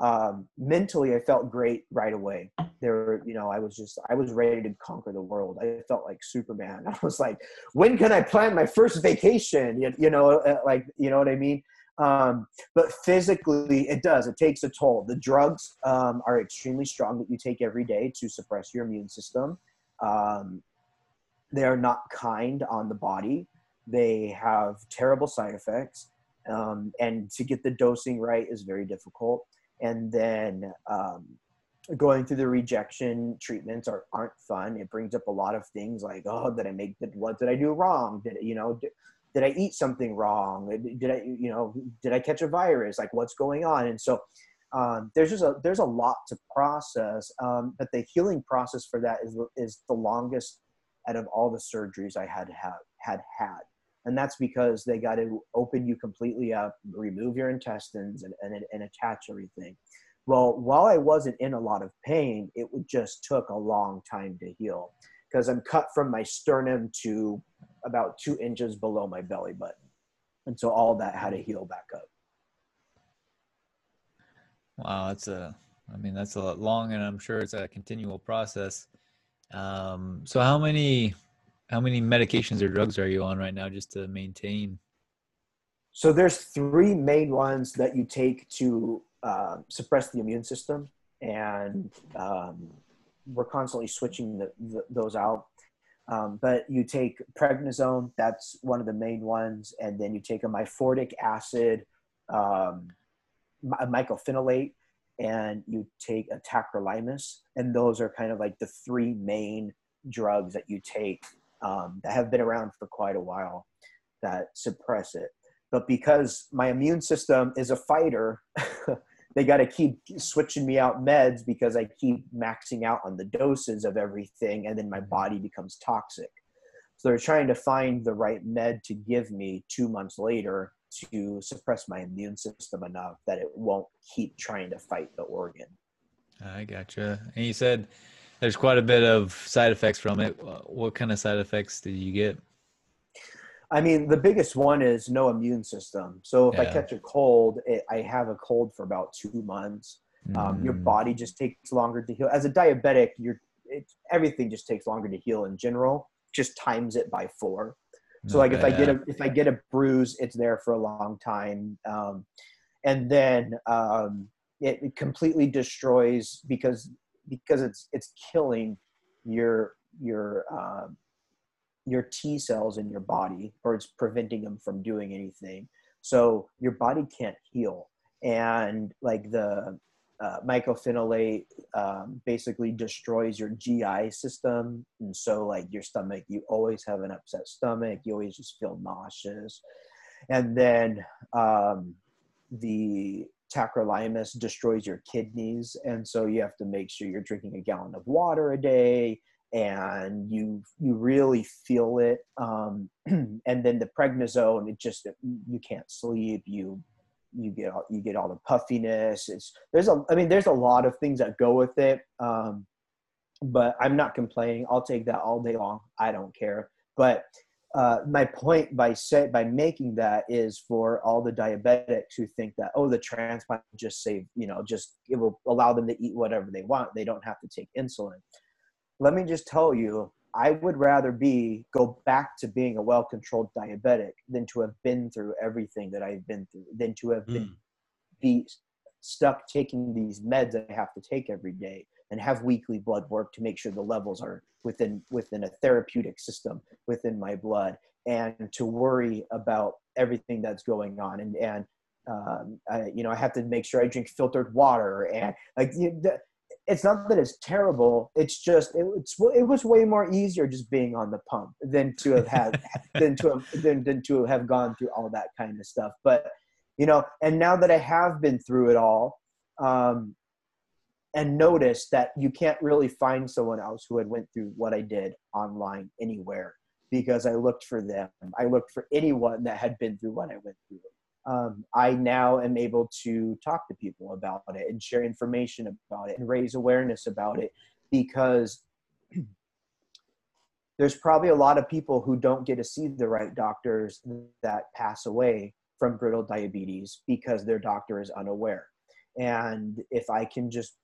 Um, mentally i felt great right away. There you know i was just i was ready to conquer the world. I felt like superman. I was like when can i plan my first vacation? You, you know uh, like you know what i mean um, but physically it does it takes a toll the drugs um, are extremely strong that you take every day to suppress your immune system um, they are not kind on the body they have terrible side effects um, and to get the dosing right is very difficult and then um, going through the rejection treatments are aren't fun. It brings up a lot of things like, oh, did I make the what did I do wrong? Did you know? Did, I eat something wrong? Did I, you know, did I catch a virus? Like, what's going on? And so, um, there's just a there's a lot to process. Um, but the healing process for that is is the longest out of all the surgeries I had had had had and that's because they got to open you completely up remove your intestines and, and, and attach everything well while i wasn't in a lot of pain it just took a long time to heal because i'm cut from my sternum to about two inches below my belly button. And so all that had to heal back up.
Wow that's a i mean that's a lot long and i'm sure it's a continual process. Um, so how many how many medications or drugs are you on right now just to maintain?
So there's three main ones that you take to uh, suppress the immune system, and um, we're constantly switching the, the, those out. Um, but you take prednisone, that's one of the main ones, and then you take a myfortic acid, um, a mycophenolate, and you take a tacrolimus, and those are kind of like the three main drugs that you take um, that have been around for quite a while that suppress it. But because my immune system is a fighter, they got to keep switching me out meds because I keep maxing out on the doses of everything, and then my mm-hmm. body becomes toxic. So they're trying to find the right med to give me two months later to suppress my immune system enough that it won't keep trying to fight the organ.
I gotcha. And you said there's quite a bit of side effects from it. What kind of side effects did you get?
I mean, the biggest one is no immune system. So if yeah. I catch a cold, it, I have a cold for about two months. Um, Your mm. body just takes longer to heal. As a diabetic, you're everything just takes longer to heal in general. Just times it by four. So like if I get a if I get a bruise, it's there for a long time, um, and then um, it completely destroys because because it's it's killing your your uh, your T cells in your body, or it's preventing them from doing anything. So your body can't heal, and like the uh, mycophenolate um, basically destroys your GI system, and so like your stomach, you always have an upset stomach. You always just feel nauseous, and then um, the tacrolimus destroys your kidneys. And so you have to make sure you're drinking a gallon of water a day and you you really feel it um, and then the prednisone it just you can't sleep you you get all, you get all the puffiness it's there's a i mean there's a lot of things that go with it um, but i'm not complaining i'll take that all day long i don't care but uh, my point by say by making that is for all the diabetics who think that oh the transplant just save you know just it will allow them to eat whatever they want they don't have to take insulin let me just tell you i would rather be go back to being a well controlled diabetic than to have been through everything that i've been through than to have mm. been be stuck taking these meds that i have to take every day and have weekly blood work to make sure the levels are within within a therapeutic system within my blood and to worry about everything that's going on and and um, I, you know I have to make sure I drink filtered water and like it's not that it's terrible it's just it, it's it was way more easier just being on the pump than to have had than to have than, than to have gone through all that kind of stuff but you know and now that I have been through it all um, and noticed that you can't really find someone else who had went through what I did online anywhere because I looked for them. I looked for anyone that had been through what I went through. Um, I now am able to talk to people about it and share information about it and raise awareness about it because there's probably a lot of people who don't get to see the right doctors that pass away from brittle diabetes because their doctor is unaware. And if i can just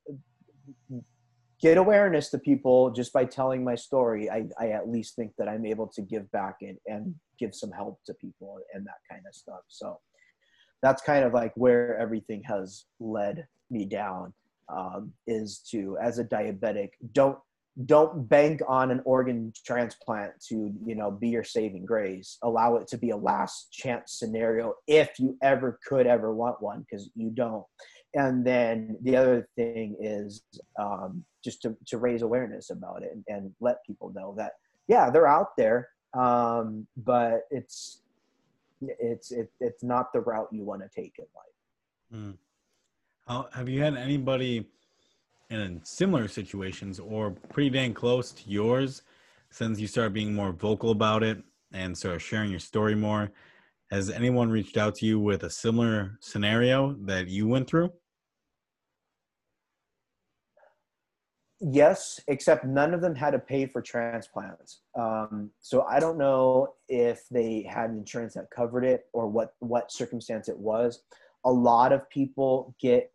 get awareness to people just by telling my story i, I at least think that i'm able to give back and, and give some help to people and that kind of stuff. So that's kind of like where everything has led me down um, is to as a diabetic don't don't bank on an organ transplant to you know be your saving grace. Allow it to be a last chance scenario if you ever could ever want one because you don't. And then the other thing is um, just to, to raise awareness about it and, and, let people know that yeah they're out there um, but it's it's it, it's not the route you want to take in life.
Mm. How, have you had anybody in similar situations or pretty dang close to yours since you started being more vocal about it and sort of sharing your story more? Has anyone reached out to you with a similar scenario that you went through
yes, except none of them had to pay for transplants. Um, so I don't know if they had insurance that covered it or what what circumstance it was. A lot of people get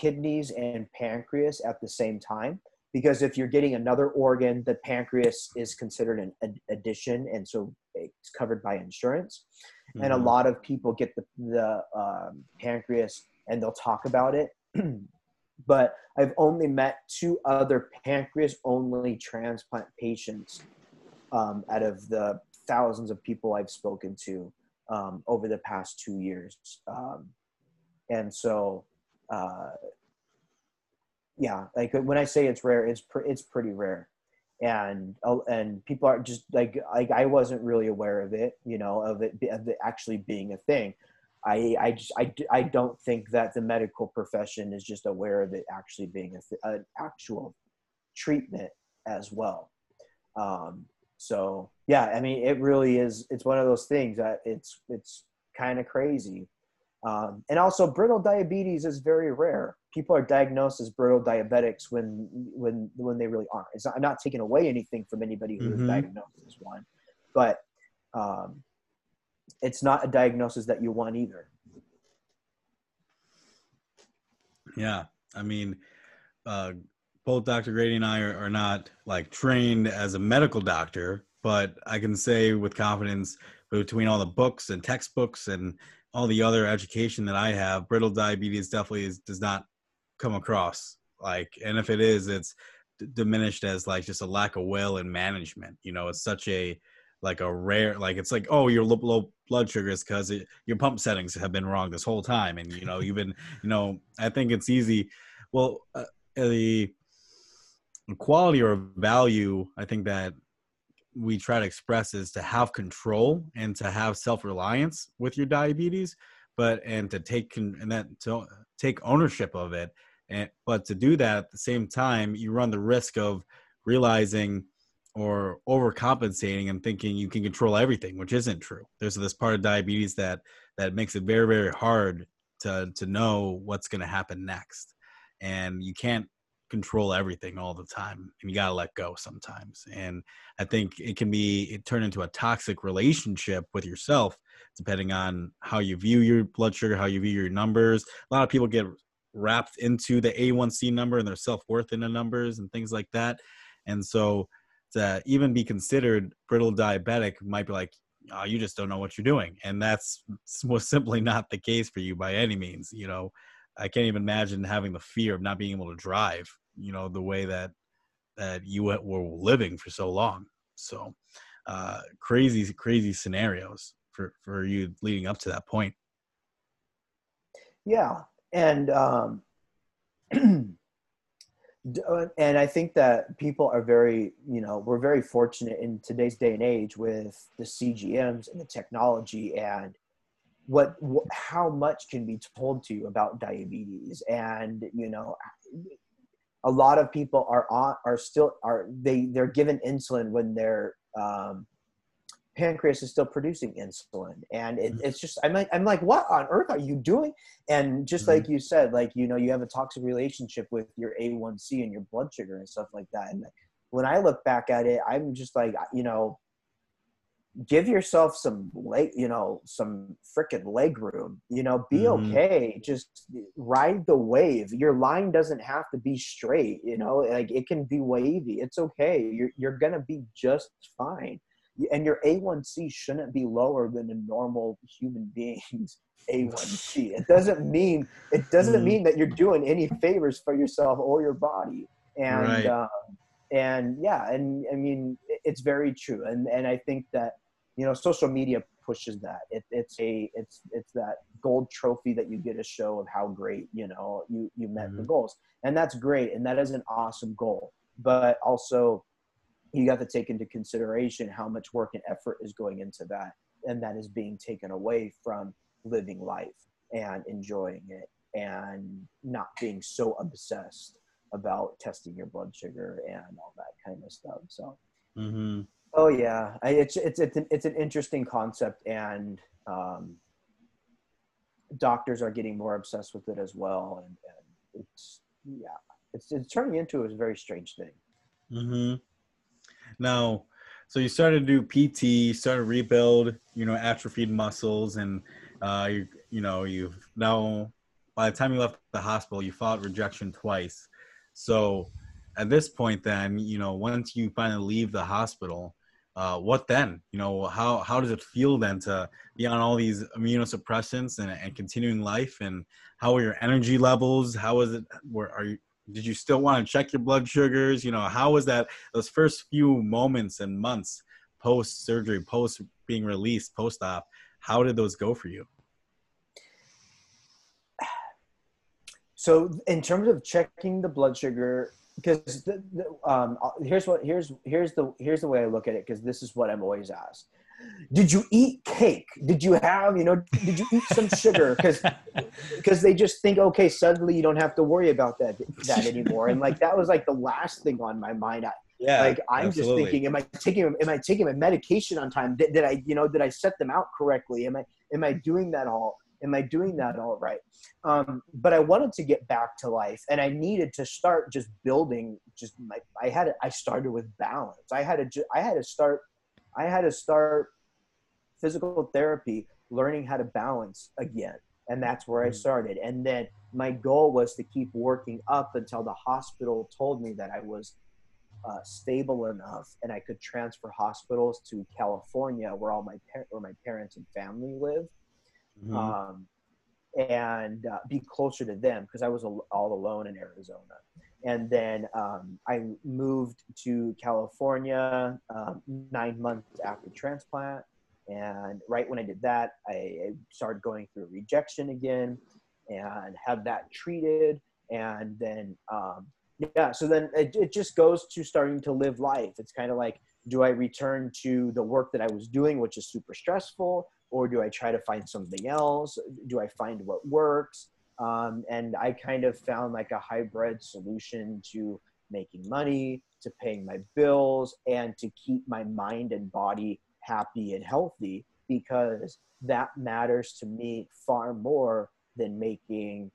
kidneys and pancreas at the same time because if you're getting another organ, the pancreas is considered an addition, and so it's covered by insurance. Mm-hmm. And a mm-hmm. lot of people get the the um, pancreas, and they'll talk about it. but I've only met two other pancreas only transplant patients um, out of the thousands of people I've spoken to um, over the past two years. Um, and so, uh, yeah, like when I say it's rare, it's it's pretty rare, and uh, and people are just like like I wasn't really aware of it, you know, of it, of it actually being a thing. I, I just I, I don't think that the medical profession is just aware of it actually being a, an actual treatment as well. Um, so yeah, I mean, it really is. It's one of those things that it's it's kind of crazy. Um, and also, brittle diabetes is very rare. People are diagnosed as brittle diabetics when when when they really aren't. It's not, I'm not taking away anything from anybody who mm-hmm. is diagnosed as one, but um, it's not a diagnosis that you want either.
Yeah, I mean, uh, both Dr. Grady and I are, are not like trained as a medical doctor, but I can say with confidence between all the books and textbooks and all the other education that I have, brittle diabetes definitely is, does not come across like, and if it is, it's d- diminished as like just a lack of will and management. You know, it's such a like a rare like it's like oh your low, blood sugars because your pump settings have been wrong this whole time and you know you've been you know i think it's easy well uh, the quality or value i think that we try to express is to have control and to have self-reliance with your diabetes but and to take and that to take ownership of it and but to do that at the same time you run the risk of realizing or overcompensating and thinking you can control everything, which isn't true. There's this part of diabetes that that makes it very very hard to to know what's going to happen next, and you can't control everything all the time and you got to let go sometimes. And i think it can be it turn into a toxic relationship with yourself depending on how you view your blood sugar how you view your numbers. A lot of people get wrapped into the a1c number and their self-worth in the numbers and things like that. And so to even be considered brittle diabetic might be like oh, you just don't know what you're doing and that's most simply not the case for you by any means you know I can't even imagine having the fear of not being able to drive, you know, the way that that you were living for so long. So uh, crazy, crazy scenarios for for you leading up to that point.
Yeah, and um, and I think that people are very, you know, we're very fortunate in today's day and age with the CGMs and the technology and what, how much can be told to you about diabetes. And you know a lot of people are on are still are they they're given insulin when their um, pancreas is still producing insulin and it, mm-hmm. it's just I'm like I'm like what on earth are you doing and just mm-hmm. like you said like you know you have a toxic relationship with your A1C and your blood sugar and stuff like that and when I look back at it I'm just like you know give yourself some leg, you know, some freaking leg room. You know, be mm-hmm. okay. Just ride the wave. Your line doesn't have to be straight. You know, like it can be wavy. It's okay. You're you're gonna be just fine. And your A1C shouldn't be lower than a normal human being's A1C. It doesn't mean it doesn't mm-hmm. mean that you're doing any favors for yourself or your body. And right. um, and yeah, and I mean it's very true. And and I think that you know social media pushes that it, it's a it's it's that gold trophy that you get a show of how great you know you you met mm-hmm. the goals and that's great and that is an awesome goal but also you got to take into consideration how much work and effort is going into that and that is being taken away from living life and enjoying it and not being so obsessed about testing your blood sugar and all that kind of stuff so mm-hmm. Oh yeah, I, it's it's it's an, it's an interesting concept, and um, doctors are getting more obsessed with it as well, and, and it's yeah, it's it's turning into a very strange thing.
Mm-hmm. Now, so you started to do PT, you started to rebuild, you know, atrophied muscles, and uh, you you know you've now by the time you left the hospital, you fought rejection twice. So at this point, then you know once you finally leave the hospital, uh, what then? You know, how how does it feel then to be on all these immunosuppressants and, and continuing life? And how are your energy levels? How is it? Where are you? Did you still want to check your blood sugars? You know, how was that? Those first few moments and months post surgery, post being released, post op, how did those go for you?
So, in terms of checking the blood sugar, because um, here's what here's here's the here's the way I look at it because this is what I'm always asked. Did you eat cake? Did you have you know? Did you eat some sugar? Because because they just think okay, suddenly you don't have to worry about that that anymore. And like that was like the last thing on my mind. I, yeah, like I'm absolutely. just thinking, am I taking am I taking my medication on time? Did, did I you know did I set them out correctly? Am I am I doing that all? am i doing that all right um, but i wanted to get back to life and i needed to start just building just my i had i started with balance i had to i had to start i had to start physical therapy learning how to balance again and that's where i mm. started and then my goal was to keep working up until the hospital told me that i was uh, stable enough and i could transfer hospitals to california where all my par- where my parents and family live mm-hmm. um, and uh, be closer to them because I was all alone in Arizona. And then um, I moved to California um, nine months after transplant. And right when I did that, I started going through rejection again and had that treated. And then, um, yeah, so then it, it just goes to starting to live life. It's kind of like, do I return to the work that I was doing, which is super stressful? or do I try to find something else? Do I find what works? Um, and I kind of found like a hybrid solution to making money, to paying my bills, and to keep my mind and body happy and healthy because that matters to me far more than making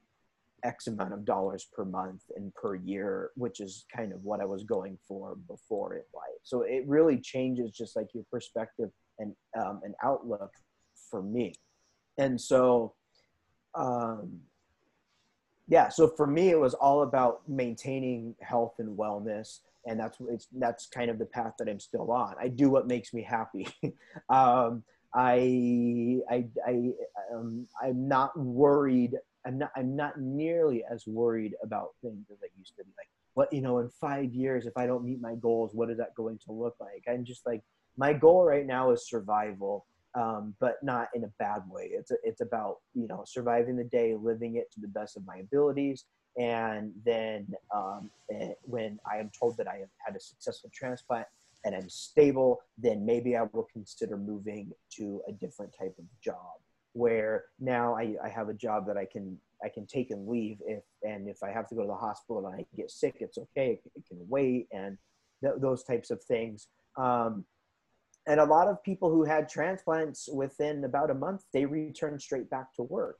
X amount of dollars per month and per year, which is kind of what I was going for before in life. So it really changes just like your perspective and um, an outlook for me. And so, um, yeah, so for me, it was all about maintaining health and wellness. And that's it's that's kind of the path that I'm still on. I do what makes me happy. um, I I I um, I'm not worried I'm not I'm not nearly as worried about things as I used to be. Like, what you know, in five years, if I don't meet my goals, what is that going to look like? I'm just like, my goal right now is survival, um, but not in a bad way. It's a, it's about you know surviving the day, living it to the best of my abilities, and then um, eh, when I am told that I have had a successful transplant and I'm stable, then maybe I will consider moving to a different type of job where now I, I have a job that I can I can take and leave if and if I have to go to the hospital and I get sick, it's okay. It can wait and th- those types of things. Um, and a lot of people who had transplants within about a month, they return straight back to work,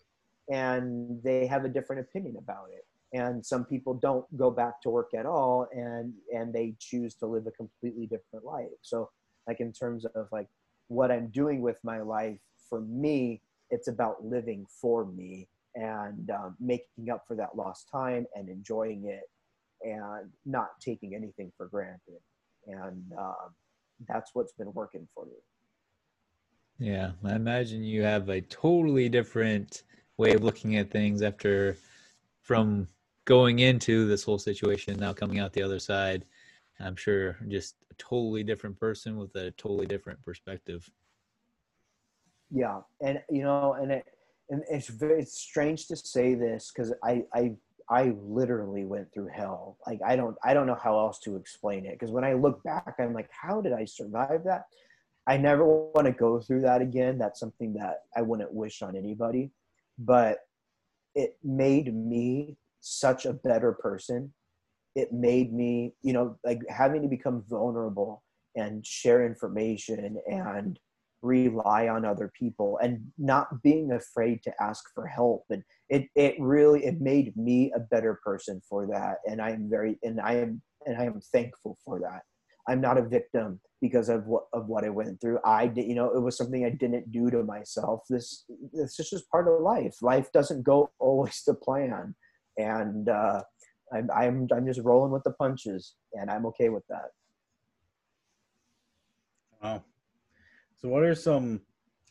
and they have a different opinion about it. And some people don't go back to work at all, and and they choose to live a completely different life. So, like in terms of like what I'm doing with my life, for me, it's about living for me and um, making up for that lost time and enjoying it and not taking anything for granted and uh, that's what's been working for me
yeah i imagine you have a totally different way of looking at things after from going into this whole situation now coming out the other side. I'm sure just a totally different person with a totally different perspective.
Yeah and you know and it and it's very it's strange to say this because i i i literally went through hell. Like i don't i don't know how else to explain it. Because when i look back i'm like how did i survive that? I never want to go through that again. That's something that i wouldn't wish on anybody. But it made me such a better person. It made me you know like having to become vulnerable and share information and rely on other people and not being afraid to ask for help. And it it really it made me a better person for that. And i am very and i am and i am thankful for that. I'm not a victim because of what of what i went through. I did you know it was something i didn't do to myself. This this is just part of life. Life doesn't go always to plan. And uh I'm, I'm i'm just rolling with the punches and i'm okay with that.
Wow so, what are some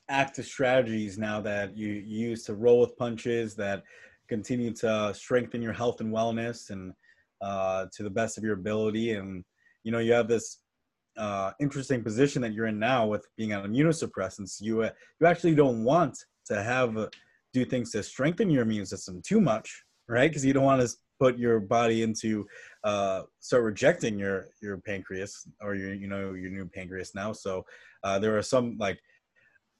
active strategies now that you use to roll with punches that continue to strengthen your health and wellness and uh, to the best of your ability? And you know, you have this uh, interesting position that you're in now with being on immunosuppressants. You uh, you actually don't want to have uh, do things to strengthen your immune system too much, right? Because you don't want to put your body into uh, start rejecting your your pancreas or your you know your new pancreas now. So uh, there are some like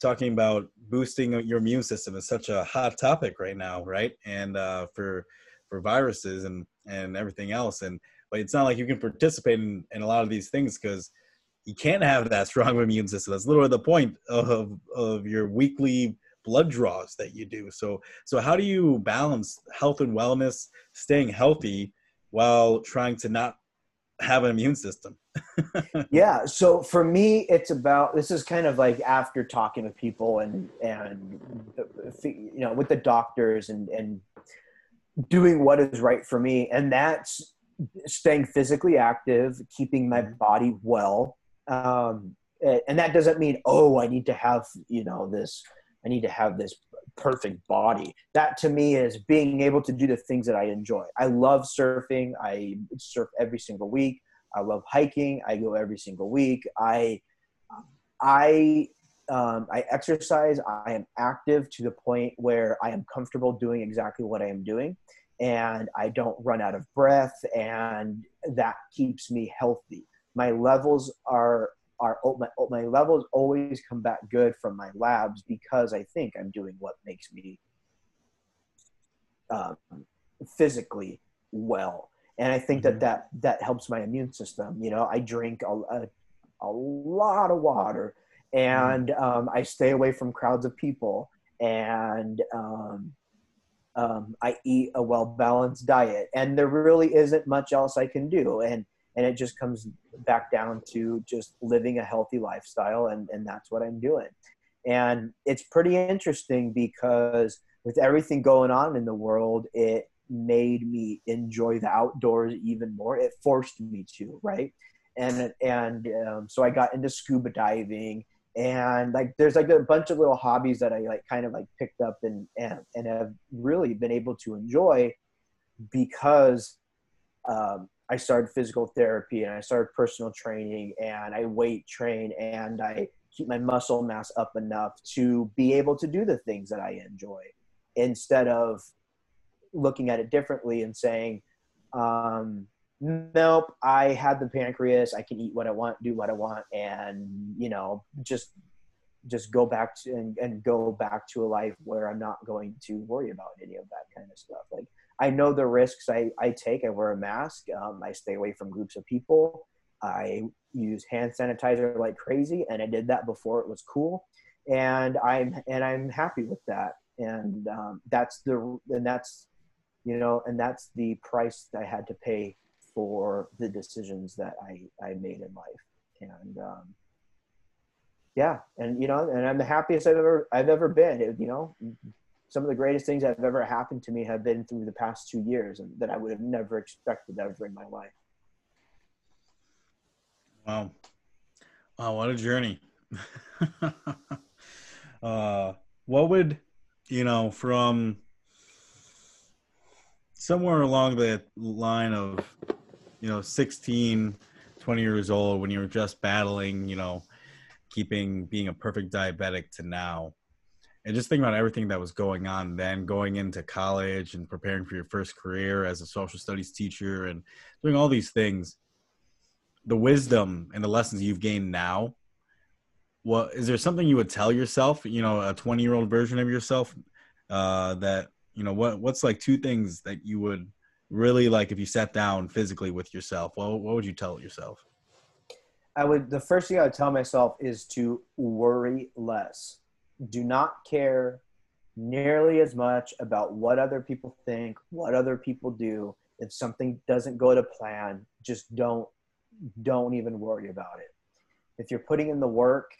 talking about boosting your immune system is such a hot topic right now, right? And uh, for for viruses and and everything else, and but it's not like you can participate in, in a lot of these things because you can't have that strong immune system. That's literally the point of of your weekly blood draws that you do. So so how do you balance health and wellness, staying healthy while trying to not have an immune system?
yeah. So for me, it's about this is kind of like after talking to people and and you know with the doctors and and doing what is right for me, and that's staying physically active, keeping my mm-hmm. body well. Um, and that doesn't mean oh I need to have you know this I need to have this perfect body. That to me is being able to do the things that I enjoy. I love surfing. I surf every single week. I love hiking. I go every single week. I I um, I exercise. I am active to the point where I am comfortable doing exactly what I am doing, and I don't run out of breath, and that keeps me healthy. My levels are are my, my levels always come back good from my labs because I think I'm doing what makes me um, physically well. And I think mm-hmm. that, that that helps my immune system. You know, I drink a, a, a lot of water and mm-hmm. um, I stay away from crowds of people and um, um, I eat a well balanced diet, and there really isn't much else I can do. And and it just comes back down to just living a healthy lifestyle, and and that's what I'm doing. And it's pretty interesting because with everything going on in the world, it made me enjoy the outdoors even more. It forced me to, right? And and um, so I got into scuba diving and like there's like a bunch of little hobbies that I like kind of like picked up and and, and have really been able to enjoy because um, I started physical therapy and I started personal training and I weight train and I keep my muscle mass up enough to be able to do the things that I enjoy instead of looking at it differently and saying, um, nope, I had the pancreas. I can eat what I want, do what I want, and you know, just just go back to and, and go back to a life where I'm not going to worry about any of that kind of stuff. Like I know the risks I, I take. I wear a mask. Um, I stay away from groups of people. I use hand sanitizer like crazy, and I did that before it was cool. And I'm and I'm happy with that. And um, that's the and that's you know and that's the price I had to pay for the decisions that I, I made in life. And um, yeah, and you know, and I'm the happiest I've ever I've ever been. It, you know, some of the greatest things that have ever happened to me have been through the past two years, and that I would have never expected ever in my life.
Wow, wow, what a journey! uh, what would you know from somewhere along the line of you know 16 20 years old when you were just battling you know keeping being a perfect diabetic to now and just think about everything that was going on then going into college and preparing for your first career as a social studies teacher and doing all these things the wisdom and the lessons you've gained now what is there something you would tell yourself you know a 20 year old version of yourself uh, that you know what what's like two things that you would really like if you sat down physically with yourself? What, what would you tell yourself?
I would the first thing i would tell myself is to worry less do not care nearly as much about what other people think what other people do if something doesn't go to plan just don't don't even worry about it if you're putting in the work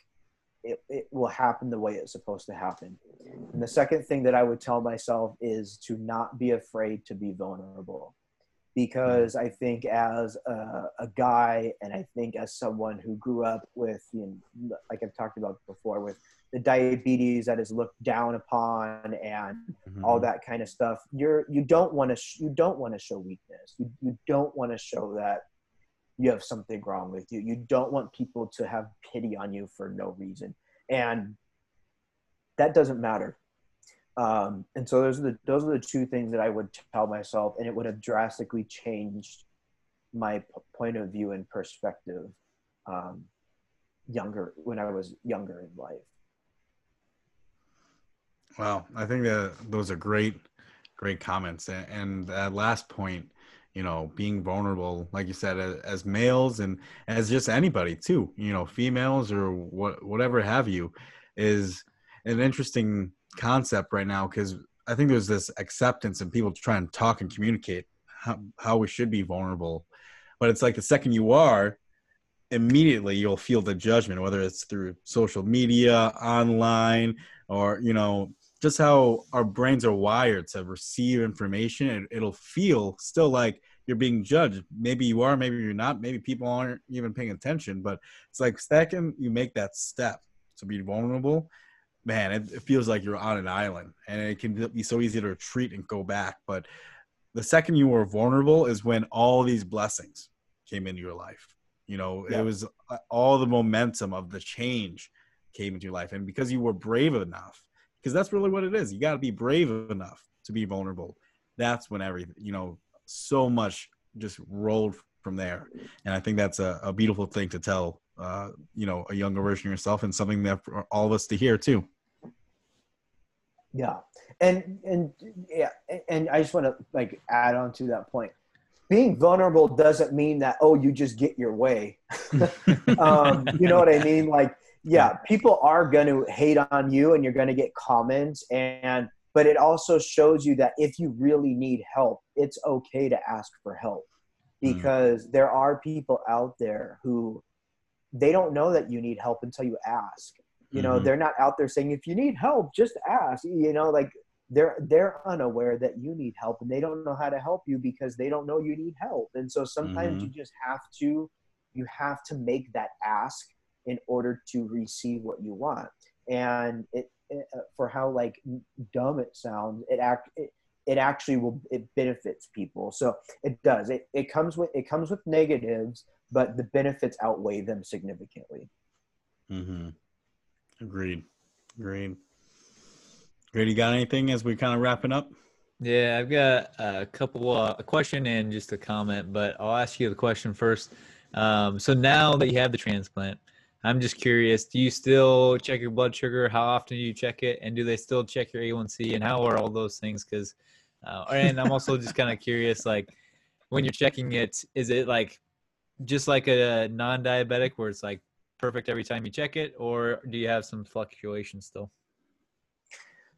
it, it will happen the way it's supposed to happen. And the second thing that I would tell myself is to not be afraid to be vulnerable. Because I think as a, a guy, and I think as someone who grew up with, you know, like I've talked about before, with the diabetes that is looked down upon and mm-hmm. all that kind of stuff, you're you don't want to sh- you don't want to show weakness. You you don't want to show that you have something wrong with you. You don't want people to have pity on you for no reason. And that doesn't matter. Um, and so those are the those are the two things that I would tell myself, and it would have drastically changed my p- point of view and perspective um, younger when I was younger in life.
Wow, I think that those are great, great comments. And that last point, you know being vulnerable like you said as, as, males and as just anybody too you know females or what whatever have you is an interesting concept right now because i think there's this acceptance and people try and talk and communicate how, how we should be vulnerable but it's like the second you are immediately you'll feel the judgment whether it's through social media online or you know just how our brains are wired to receive information and it'll feel still like you're being judged. Maybe you are maybe you're not. Maybe people aren't even paying attention but it's like second you make that step to be vulnerable man it, it feels like you're on an island and it can be so easy to retreat and go back. But the second you were vulnerable is when all these blessings came into your life. You know yeah. it was uh, all the momentum of the change came into your life. And because you were brave enough because that's really what it is. You got to be brave enough to be vulnerable. That's when everything, you know, so much just rolled from there. And I think that's a, a beautiful thing to tell, uh, you know, a younger version of yourself and something that for all of us to hear too.
Yeah. And, and yeah. And I just want to like add on to that point. Being vulnerable doesn't mean that, oh, you just get your way. um, you know what I mean? Like, yeah, people are going to hate on you and you're going to get comments and but it also shows you that if you really need help, it's okay to ask for help
Mm.
because there are people out there who they don't know that you need help until you ask. You know,
Mhm.
they're not out there saying if you need help, just ask. You know, like they're they're unaware that you need help and they don't know how to help you because they don't know you need help. And so sometimes
Mhm.
you just have to you have to make that ask in order to receive what you want. And it, it uh, for how like dumb it sounds, it act it, it actually will it benefits people. So it does. It it comes with it comes with negatives, but the benefits outweigh them significantly.
Mm-hmm. Agreed. Agreed. Great. You got anything as we kind of wrapping up?
Yeah, I've got a couple, uh, a question and just a comment, but I'll ask you the question first. Um, so now that you have the transplant, I'm just curious, do you still check your blood sugar? How often do you check it? And do they still check your A1C? And how are all those things? Because, uh, and I'm also just kind of curious, like when you're checking it, is it like just like a non-diabetic where it's like perfect every time you check it, or do you have some fluctuation still?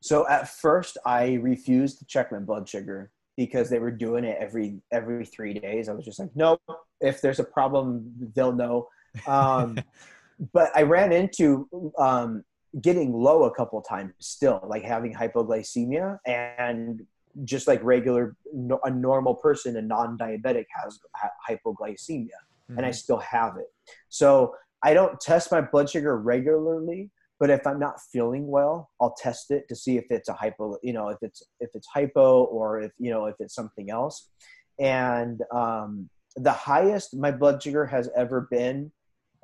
So at first, I refused to check my blood sugar because they were doing it every every three days. I was just like, nope. If there's a problem, they'll know. Um, but I ran into um, getting low a couple times still, like having hypoglycemia and just like regular no- a normal person, a non-diabetic has hy- hypoglycemia, and I still have it. So I don't test my blood sugar regularly, but if I'm not feeling well, I'll test it to see if it's a hypo, you know, if it's if it's hypo or if you know if it's something else. And um, the highest my blood sugar has ever been,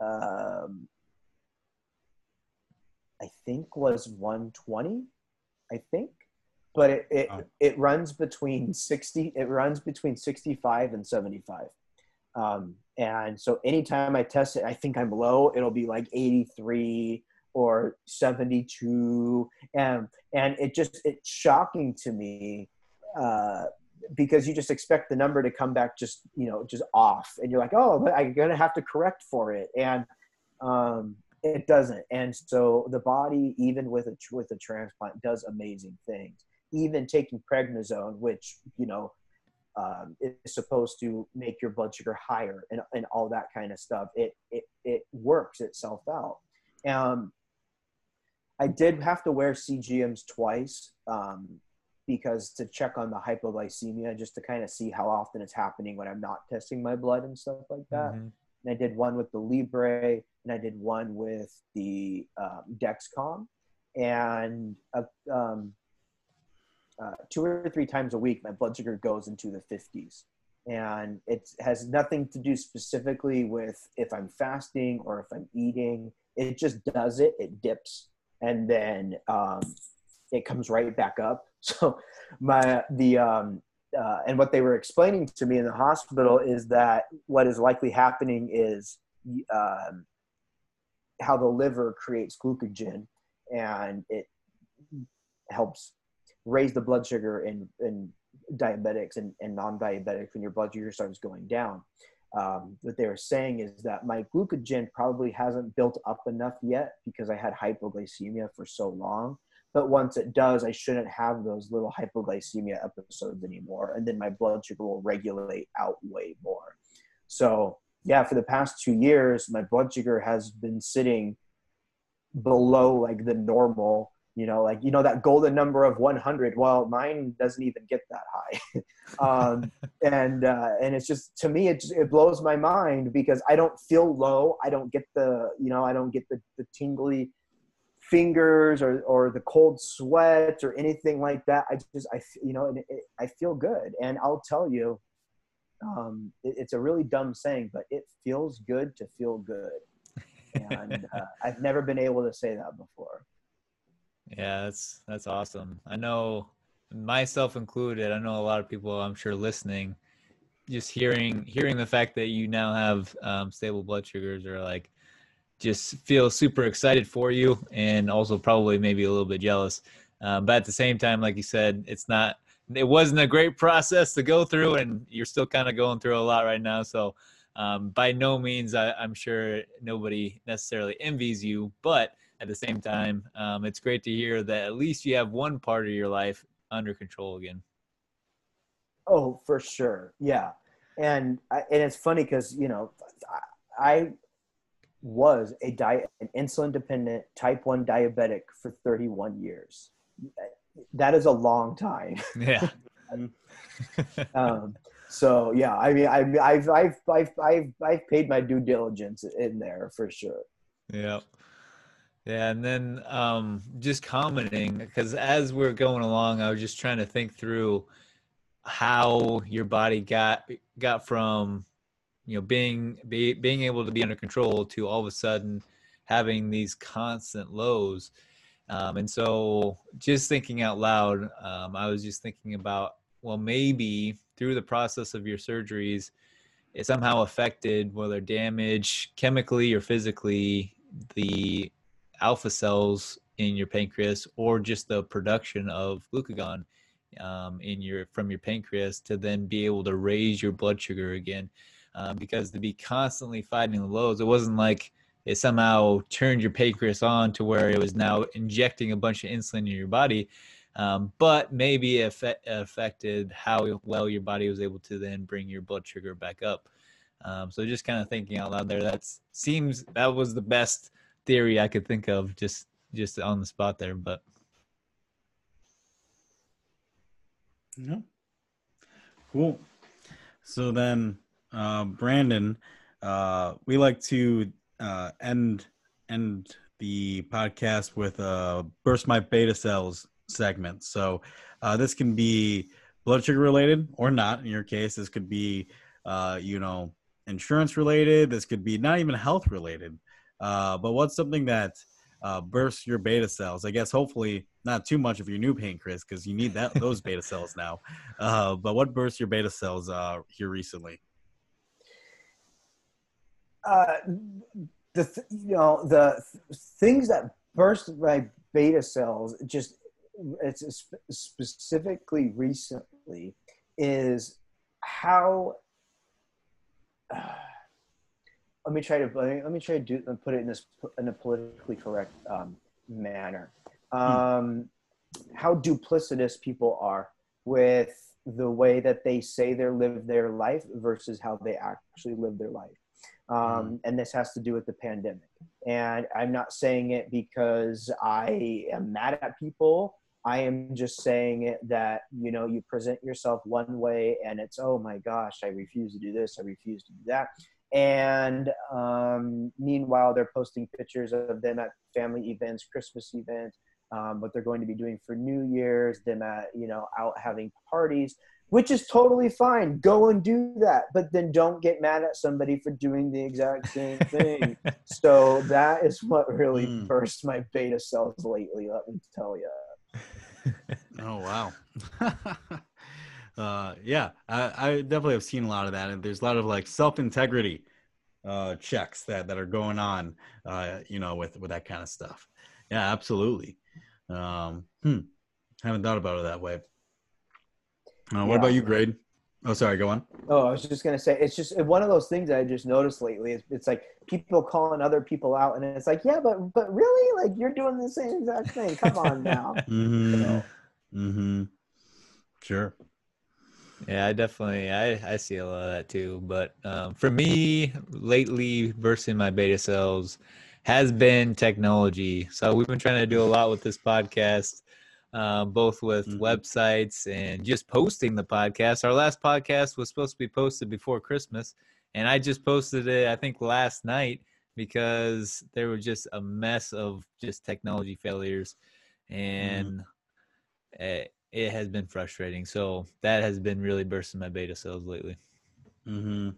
um, I think was 120. I think, but it it,
Oh.
it runs between 60. It runs between 65 and 75. Um, and so anytime I test it, I think I'm low. It'll be like 83 or 72 and and it just it's shocking to me uh, because you just expect the number to come back just you know just off. And you're like oh but i'm gonna have to correct for it. And um, it doesn't. And so the body even with a with a transplant does amazing things. Even taking prednisone which you know um, is supposed to make your blood sugar higher and, and all that kind of stuff it it, it works itself out. Um, I did have to wear CGMs twice um, because to check on the hypoglycemia, just to kind of see how often it's happening when I'm not testing my blood and stuff like that.
Mhm.
And I did one with the Libre, and I did one with the um, Dexcom, and uh, um, uh, two or three times a week, my blood sugar goes into the 50s. And it has nothing to do specifically with if I'm fasting or if I'm eating. It just does it. It dips, and then um, it comes right back up. So my the um, uh, and what they were explaining to me in the hospital is that what is likely happening is um, how the liver creates glucogen and it helps raise the blood sugar in, in diabetics and, and non-diabetics when your blood sugar starts going down. Um, what they were saying is that my glucogen probably hasn't built up enough yet because I had hypoglycemia for so long. But once it does, I shouldn't have those little hypoglycemia episodes anymore. And then my blood sugar will regulate out way more. So, yeah, for the past two years, my blood sugar has been sitting below like the normal, you know, like, you know, that golden number of 100. Well, mine doesn't even get that high. um, and, uh, and it's just, to me, it, just, it blows my mind because I don't feel low. I don't get the, you know, I don't get the, the tingly, fingers or, or the cold sweat or anything like that. I just, I, you know, it, it, I feel good. And I'll tell you, um, it, it's a really dumb saying, but it feels good to feel good. And uh, I've never been able to say that before.
Yeah, that's that's awesome. I know myself included. I know a lot of people. I'm sure listening, just hearing hearing the fact that you now have um, stable blood sugars are like just feel super excited for you and also probably maybe a little bit jealous. Um, but at the same time, like you said, it's not, it wasn't a great process to go through and you're still kind of going through a lot right now. So um, by no means, I, I'm sure nobody necessarily envies you, but at the same time, um, it's great to hear that at least you have one part of your life under control again.
Oh, for sure. Yeah. And I, and it's funny because you know I was a diet an insulin dependent type 1 diabetic for 31 years that is a long time
Yeah.
um, so yeah i mean I, I've, I've i've i've i've paid my due diligence in there for sure
yeah. Yeah, and then um, just commenting because as we're going along, I was just trying to think through how your body got got from you know being be, being able to be under control to all of a sudden having these constant lows. Um, and so just thinking out loud um, i was just thinking about well maybe through the process of your surgeries it somehow affected whether damage chemically or physically the alpha cells in your pancreas or just the production of glucagon um, in your from your pancreas to then be able to raise your blood sugar again um, because to be constantly fighting the lows it wasn't like it somehow turned your pancreas on to where it was now injecting a bunch of insulin in your body um, but maybe it affected how well your body was able to then bring your blood sugar back up um, so just kind of thinking out loud there that seems that was the best theory i could think of just just on the spot there but
Yeah. Cool. So then, uh, Brandon, uh, we like to uh, end end the podcast with a burst my beta cells segment. So uh, this can be blood sugar related or not. In your case, this could be uh, you know insurance related. This could be not even health related. Uh, but what's something that uh, burst your beta cells? I guess hopefully not too much of your new pancreas because you need that those beta cells now. Uh, but what bursts your beta cells uh, here recently?
Uh, the th- you know the th- things that burst my beta cells just it's sp- specifically recently is how uh, let me try to let me try to do put it in this in a politically correct um, manner Hmm. um, how duplicitous people are with the way that they say they live their life versus how they actually live their life. Um, mm. And this has to do with the pandemic. And I'm not saying it because I am mad at people. I am just saying it that, you know, you present yourself one way and it's, oh my gosh, I refuse to do this, I refuse to do that. And um, meanwhile, they're posting pictures of them at family events, Christmas events, um, what they're going to be doing for New Year's, them at you know out having parties, which is totally fine. Go and do that, but then don't get mad at somebody for doing the exact same thing. so that is what really mm. burst my beta cells lately. Let me tell you.
oh wow. uh, yeah, I, I definitely have seen a lot of that, and there's a lot of like self integrity uh, checks that that are going on, uh, you know, with with that kind of stuff. Yeah, absolutely. Um, hmm. Haven't thought about it that way. Uh, what yeah. about you, Grady? Oh, sorry. Go on.
Oh, I was just gonna say it's just one of those things that I just noticed lately. It's, it's like people calling other people out, and it's like, yeah, but but really, like you're doing the same exact thing. Come on now.
mm-hmm. You know? Mm-hmm. Sure.
Yeah, I definitely I I see a lot of that too. But um, for me, lately, bursting my beta cells has been technology. So we've been trying to do a lot with this podcast, uh, both with mm-hmm. websites and just posting the podcast. Our last podcast was supposed to be posted before Christmas, and I just posted it, I think, last night because there was just a mess of just technology failures, and mm-hmm. it, it, has been frustrating. So that has been really bursting my beta cells lately.
Mm-hmm.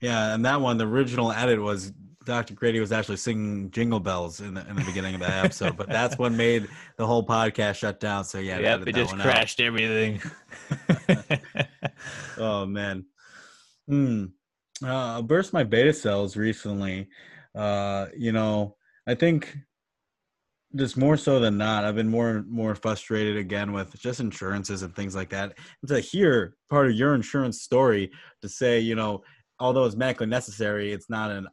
Yeah, and that one, the original edit was Dr. Grady was actually singing Jingle Bells in the, in the beginning of that episode, but that's what made the whole podcast shut down. So yeah,
yep, it just crashed out. everything.
oh man, hmm. Uh, burst my beta cells recently. Uh, you know, I think just more so than not, I've been more more frustrated again with just insurances and things like that. And to hear part of your insurance story to say, you know, although it's medically necessary, it's not an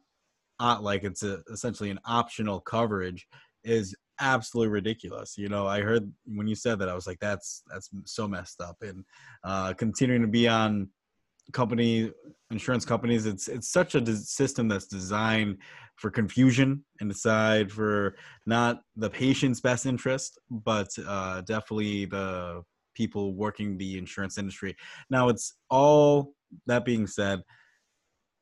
like it's a, essentially an optional coverage is absolutely ridiculous. You know, I heard when you said that, I was like, that's that's so messed up. And uh, continuing to be on company insurance companies, it's it's such a system that's designed for confusion and decide for not the patient's best interest, but uh, definitely the people working the insurance industry. Now, it's all that being said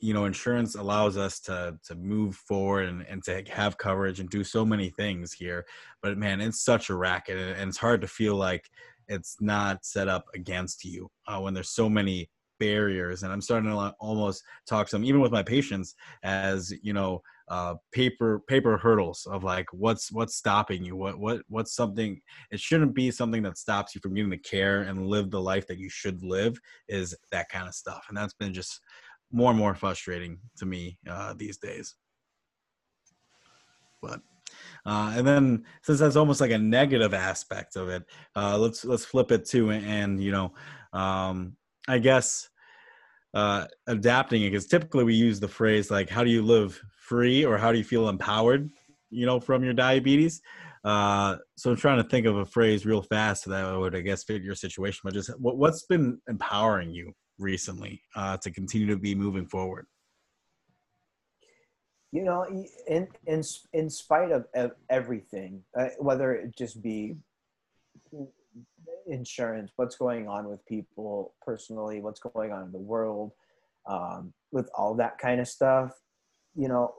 you know insurance allows us to to move forward and, and to have coverage and do so many things here but man it's such a racket and it's hard to feel like it's not set up against you uh, when there's so many barriers and i'm starting to almost talk to them even with my patients as you know uh, paper paper hurdles of like what's what's stopping you? What what what's something it shouldn't be something that stops you from getting the care and live the life that you should live is that kind of stuff and that's been just more and more frustrating to me uh, these days. But uh, and then since that's almost like a negative aspect of it, uh, let's let's flip it to and you know, um, I guess uh, adapting it because typically we use the phrase like "How do you live free?" or "How do you feel empowered?" You know, from your diabetes. Uh, so I'm trying to think of a phrase real fast that would, I guess, fit your situation. But just what, what's been empowering you recently uh, to continue to be moving forward?
You know, in in in spite of everything, uh, whether it just be insurance, what's going on with people personally, what's going on in the world, um, with all that kind of stuff, you know,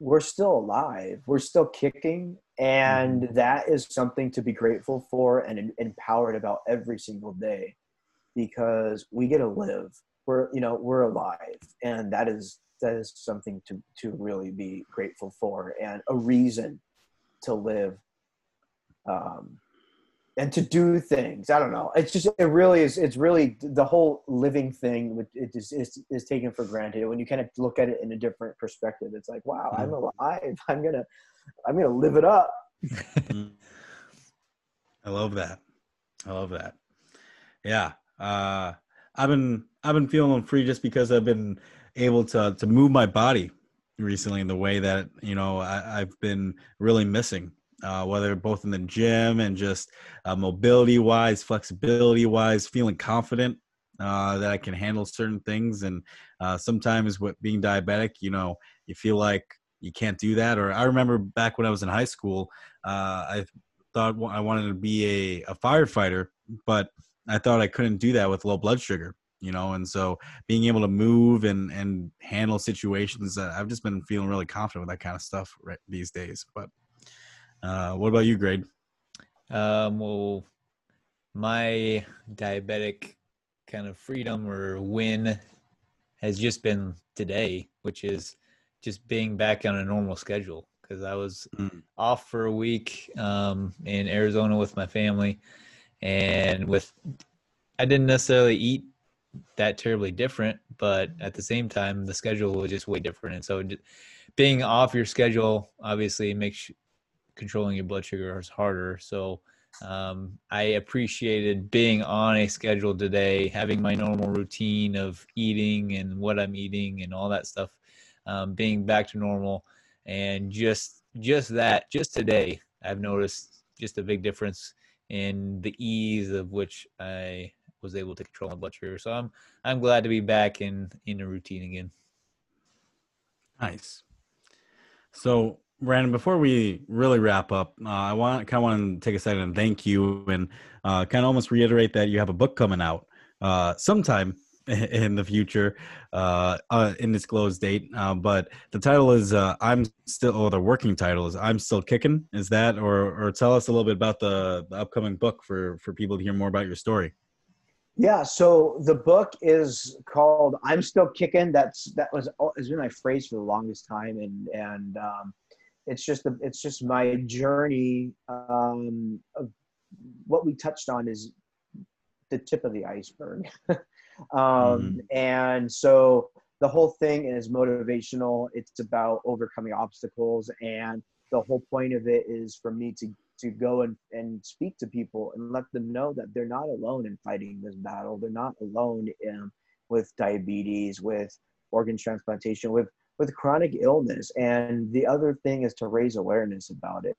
we're still alive, we're still kicking, and mm-hmm. that is something to be grateful for and empowered about every single day because we get to live. We're you know we're alive and that is that is something to to really be grateful for and a reason to live um and to do things. I don't know. It's just it really is it's really the whole living thing it is, is, is taken for granted. When you kind of look at it in a different perspective it's like wow i'm mm. alive. I'm gonna i'm gonna live it up.
I love that. I love that. Yeah uh, I've been I've been feeling free just because I've been able to to move my body recently in the way that you know I, have been really missing. Uh, whether both in the gym and just uh, mobility wise, flexibility wise, feeling confident uh, that I can handle certain things. And uh, sometimes with being diabetic, you know, you feel like you can't do that. Or I remember back when I was in high school, uh, I thought I wanted to be a, a firefighter, but I thought I couldn't do that with low blood sugar, you know, and so being able to move and and handle situations, uh, I've just been feeling really confident with that kind of stuff right these days. But uh, what about you, Greg?
Um, well, my diabetic kind of freedom or win has just been today, which is just being back on a normal schedule because I was mm. off for a week um, in Arizona with my family and with I didn't necessarily eat that terribly different, but at the same time, the schedule was just way different. And so, being off your schedule obviously makes controlling your blood sugar harder. So, um, I appreciated being on a schedule today, having my normal routine of eating and what I'm eating and all that stuff, um, being back to normal, and just just that, just today, I've noticed just a big difference in the ease of which I was able to control my blood sugar. So I'm I'm glad to be back in in a routine again.
Nice. So Brandon, before we really wrap up, uh, I want kind of want to take a second and thank you and uh, kind of almost reiterate that you have a book coming out uh, sometime in the future, uh, uh, in disclosed date. Uh, but the title is uh, "I'm Still," or the working title is "I'm Still Kicking." Is that, or or tell us a little bit about the, the upcoming book for for people to hear more about your story.
Yeah, so the book is called "I'm Still Kicking." That's that was has been my phrase for the longest time, and and um, it's just the it's just my journey. Um, of what we touched on is the tip of the iceberg. Um, mm-hmm. And so the whole thing is motivational. It's about overcoming obstacles. And the whole point of it is for me to, to go and, and speak to people and let them know that they're not alone in fighting this battle. They're not alone in, with diabetes, with organ transplantation, with, with chronic illness. And the other thing is to raise awareness about it.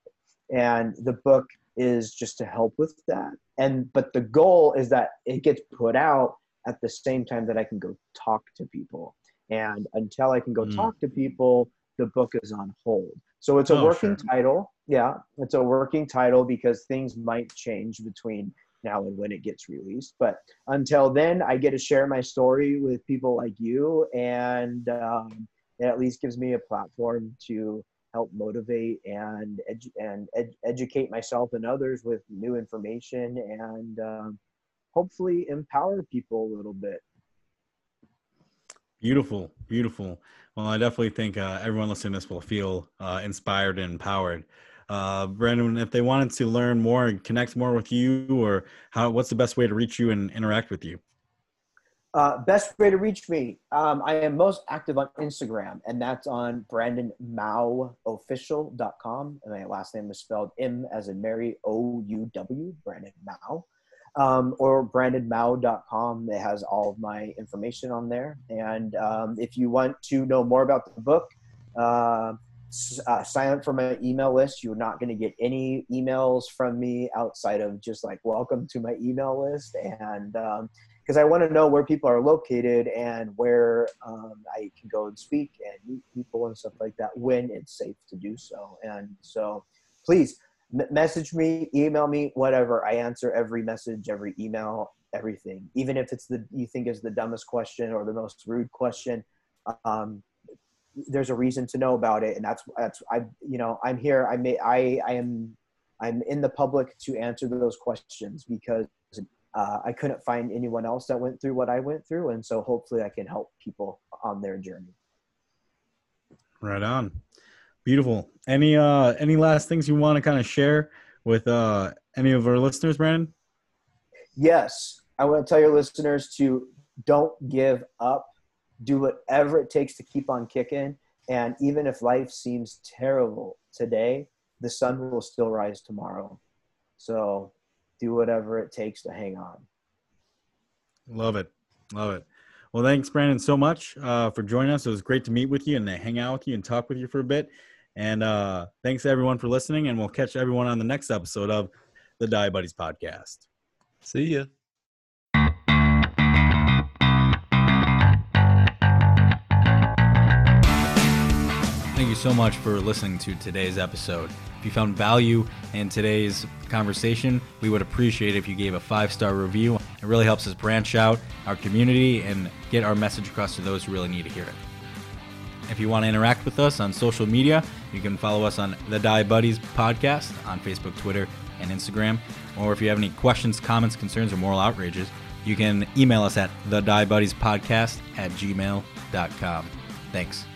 and the book is just to help with that. And but the goal is that it gets put out at the same time that I can go talk to people. And until I can go mm. talk to people, the book is on hold. So it's a oh, working sure. title. Yeah, it's a working title because things might change between now and when it gets released. But until then, I get to share my story with people like you, and um, it at least gives me a platform to help motivate and edu- and ed- educate myself and others with new information and um, hopefully empower people a little bit.
Beautiful, beautiful. Well, I definitely think uh, everyone listening to this will feel uh, inspired and empowered. Uh, Brandon, if they wanted to learn more and connect more with you, or how, what's the best way to reach you and interact with you?
Uh, best way to reach me. Um, I am most active on Instagram, and that's on BrandonMouwOfficial.com. And my last name is spelled M as in Mary O U W, Brandon Mouw. Um, or brandonmouw.com. It has all of my information on there. And um, if you want to know more about the book, uh, uh, sign up for my email list. You're not going to get any emails from me outside of just like welcome to my email list. And um, because I want to know where people are located and where um, I can go and speak and meet people and stuff like that when it's safe to do so. And so, please m- message me, email me, whatever. I answer every message, every email, everything, even if it's the you think is the dumbest question or the most rude question. Um, there's a reason to know about it, and that's that's I you know I'm here. I may I I am I'm in the public to answer those questions because uh, I couldn't find anyone else that went through what I went through, and so hopefully I can help people on their journey.
Right on, beautiful. Any uh any last things you want to kind of share with uh any of our listeners, Brandon?
Yes, I want to tell your listeners to don't give up. Do whatever it takes to keep on kicking, and even if life seems terrible today, the sun will still rise tomorrow. So do whatever it takes to hang on.
Love it. Love it. Well, thanks, Brandon, so much uh, for joining us. It was great to meet with you and to hang out with you and talk with you for a bit. And uh, thanks everyone for listening. And we'll catch everyone on the next episode of the Diabuddies podcast.
See ya.
So much for listening to today's episode. If you found value in today's conversation, we would appreciate it if you gave a five star review. It really helps us branch out our community and get our message across to those who really need to hear it. If you want to interact with us on social media, you can follow us on the Diabuddies podcast on Facebook, Twitter, and Instagram. Or if you have any questions, comments, concerns, or moral outrages, you can email us at the Diabuddies podcast at gmail.com. Thanks.